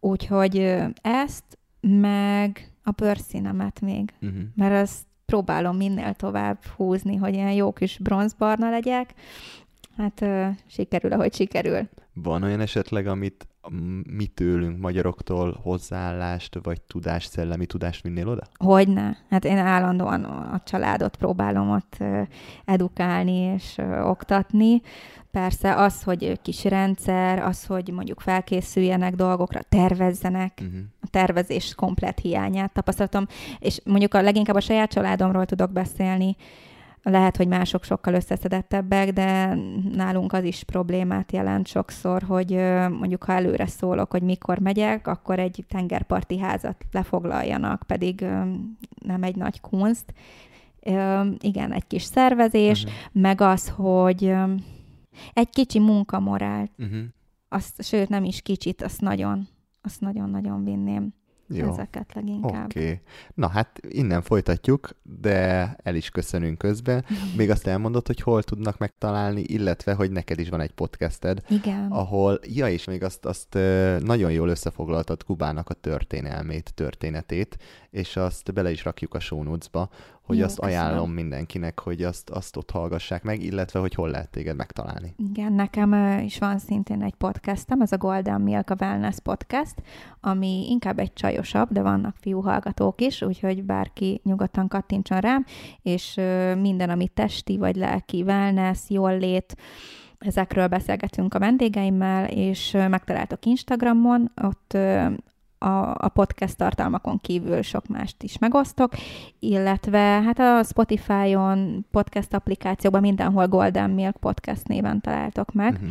Úgyhogy ezt meg a bőrszínemet még, uh-huh. mert azt próbálom minél tovább húzni, hogy ilyen jó kis bronzbarna legyek. Hát uh, sikerül, ahogy sikerül. Van olyan esetleg, amit mi tőlünk, magyaroktól hozzáállást, vagy tudást, szellemi tudást vinnél oda? Hogyne. Hát én állandóan a családot próbálom ott edukálni és oktatni. Persze az, hogy kis rendszer, az, hogy mondjuk felkészüljenek dolgokra, tervezzenek, uh-huh. a tervezés komplet hiányát tapasztaltam, és mondjuk a leginkább a saját családomról tudok beszélni, lehet, hogy mások sokkal összeszedettebbek, de nálunk az is problémát jelent sokszor, hogy mondjuk ha előre szólok, hogy mikor megyek, akkor egy tengerparti házat lefoglaljanak, pedig nem egy nagy kunst. Igen, egy kis szervezés, uh-huh. meg az, hogy egy kicsi munkamorált. Uh-huh azt, sőt nem is kicsit, azt nagyon, azt nagyon-nagyon vinném. Jó. Ezeket leginkább. Oké. Okay. Na hát innen folytatjuk, de el is köszönünk közben. Még azt elmondod, hogy hol tudnak megtalálni, illetve, hogy neked is van egy podcasted. Igen. Ahol, ja, és még azt, azt nagyon jól összefoglaltad Kubának a történelmét, történetét, és azt bele is rakjuk a show notes-ba, hogy Jó, azt köszönöm. ajánlom mindenkinek, hogy azt, azt ott hallgassák meg, illetve, hogy hol lehet téged megtalálni. Igen, nekem is van szintén egy podcastem, ez a Golden Milk a Wellness Podcast, ami inkább egy csajosabb, de vannak fiú hallgatók is, úgyhogy bárki nyugodtan kattintson rám, és minden, ami testi vagy lelki wellness, jól lét, ezekről beszélgetünk a vendégeimmel, és megtaláltok Instagramon, ott a, a podcast tartalmakon kívül sok mást is megosztok, illetve hát a Spotify-on, podcast applikációban mindenhol Golden Milk Podcast néven találtok meg, uh-huh.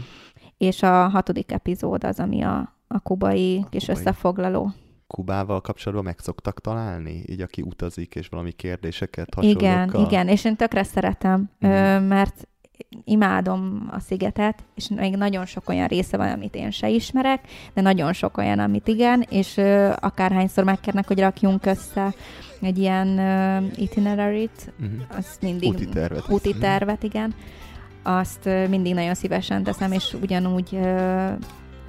és a hatodik epizód az, ami a, a kubai a kis kubai. összefoglaló. Kubával kapcsolatban meg szoktak találni, így aki utazik, és valami kérdéseket hasonlókkal? Igen, igen, és én tökre szeretem, uh-huh. mert imádom a szigetet, és még nagyon sok olyan része van, amit én se ismerek, de nagyon sok olyan, amit igen, és uh, akárhányszor megkérnek, hogy rakjunk össze egy ilyen uh, itinerary-t, uh-huh. az mindig... Úti tervet. Úti tervet, igen. Azt uh, mindig nagyon szívesen teszem, és ugyanúgy uh,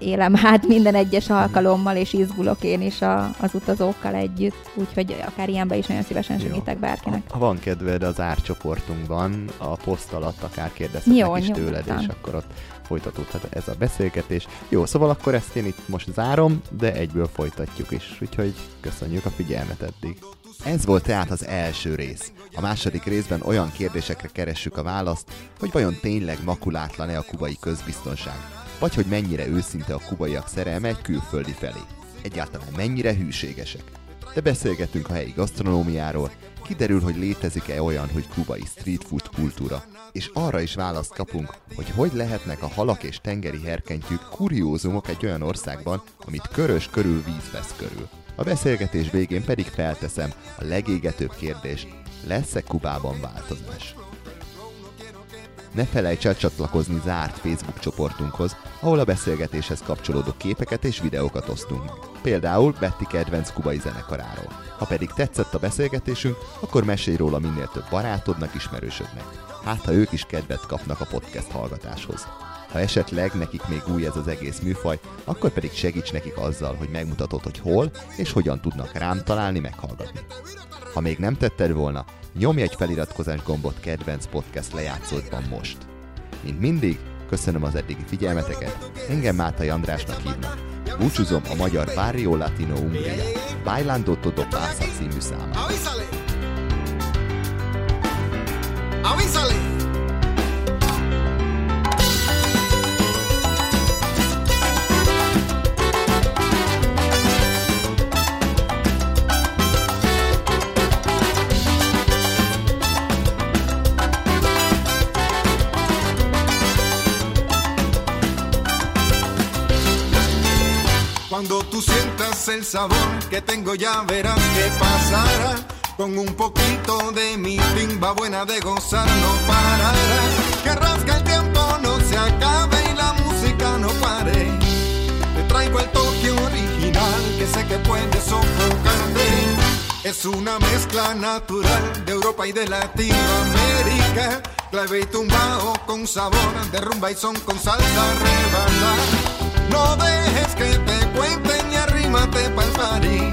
élem hát minden egyes alkalommal, és izgulok én is a, az utazókkal együtt, úgyhogy akár ilyenben is nagyon szívesen segítek bárkinek. Ha, van kedved az árcsoportunkban, a poszt alatt akár kérdezhetek Jó, is nyugodtan. tőled, és akkor ott folytatódhat ez a beszélgetés. Jó, szóval akkor ezt én itt most zárom, de egyből folytatjuk is, úgyhogy köszönjük a figyelmet eddig. Ez volt tehát az első rész. A második részben olyan kérdésekre keressük a választ, hogy vajon tényleg makulátlan-e a kubai közbiztonság vagy hogy mennyire őszinte a kubaiak szerelme egy külföldi felé. Egyáltalán mennyire hűségesek. De beszélgetünk a helyi gasztronómiáról, kiderül, hogy létezik-e olyan, hogy kubai street food kultúra, és arra is választ kapunk, hogy hogy lehetnek a halak és tengeri herkentyűk kuriózumok egy olyan országban, amit körös körül víz vesz körül. A beszélgetés végén pedig felteszem a legégetőbb kérdést, lesz-e Kubában változás? Ne felejts el csatlakozni zárt Facebook csoportunkhoz, ahol a beszélgetéshez kapcsolódó képeket és videókat osztunk. Például Betty kedvenc kubai zenekaráról. Ha pedig tetszett a beszélgetésünk, akkor mesélj róla minél több barátodnak, ismerősödnek. Hát, ha ők is kedvet kapnak a podcast hallgatáshoz. Ha esetleg nekik még új ez az egész műfaj, akkor pedig segíts nekik azzal, hogy megmutatod, hogy hol és hogyan tudnak rám találni, meghallgatni. Ha még nem tetted volna, nyomj egy feliratkozás gombot kedvenc podcast lejátszódban most. Mint mindig, köszönöm az eddigi figyelmeteket, engem Mátai Andrásnak hívnak. Búcsúzom a magyar Barrio Latino Umbria, Bailando Todo Pasa című számát. Avízale! Cuando tú sientas el sabor que tengo ya verás que pasará. Con un poquito de mi timba buena de gozar no pararás. Que rasca el tiempo no se acabe y la música no pare. Te traigo el toque original que sé que puedes sofocarte. Es una mezcla natural de Europa y de Latinoamérica. Clave y tumbao con sabor de rumba y son con salsa rebanda. No dejes que te cuenten y arrímate pa'l party.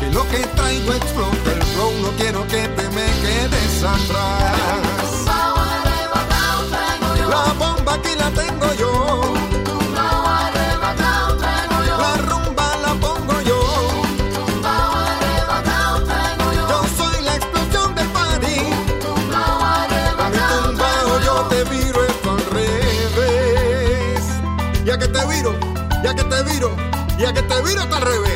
Que lo que traigo explota el flow, no quiero que te me quedes atrás. La bomba aquí la tengo tiro al revés.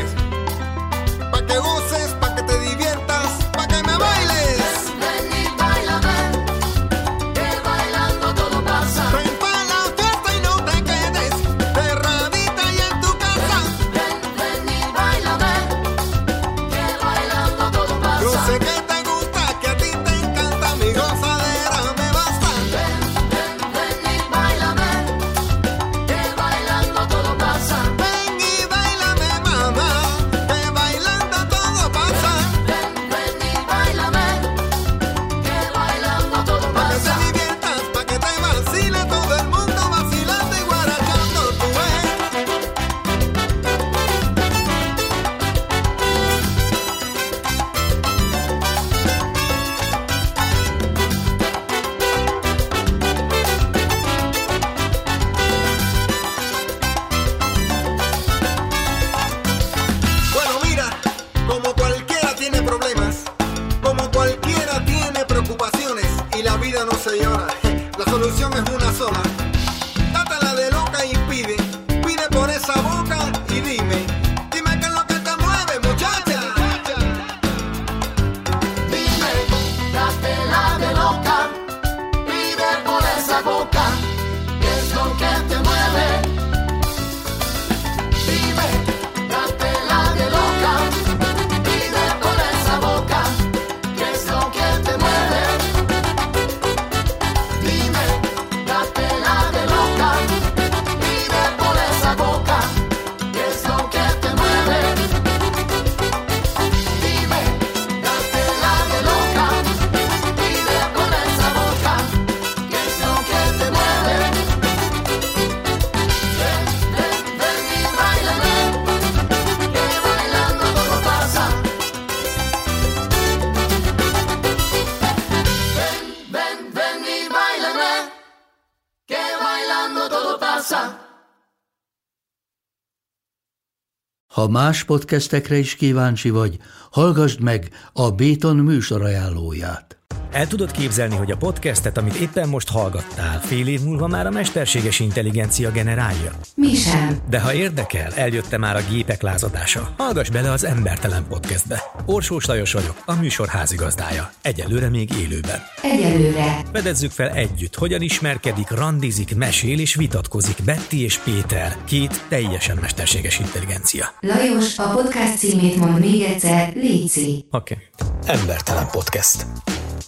Ha más podcastekre is kíváncsi vagy, hallgassd meg a Béton műsor ajánlóját. El tudod képzelni, hogy a podcastet, amit éppen most hallgattál, fél év múlva már a mesterséges intelligencia generálja? Mi sem. De ha érdekel, eljötte már a gépek lázadása. Hallgass bele az Embertelen podcastbe. Orsós Lajos vagyok, a műsor házigazdája. Egyelőre még élőben. Egyelőre. Fedezzük fel együtt, hogyan ismerkedik, randizik, mesél és vitatkozik Betty és Péter, két teljesen mesterséges intelligencia. Lajos, a podcast címét mond még egyszer, Léci. Oké. Okay. Embertelen podcast.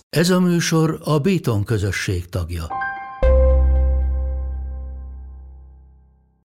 Ez a műsor a Béton közösség tagja.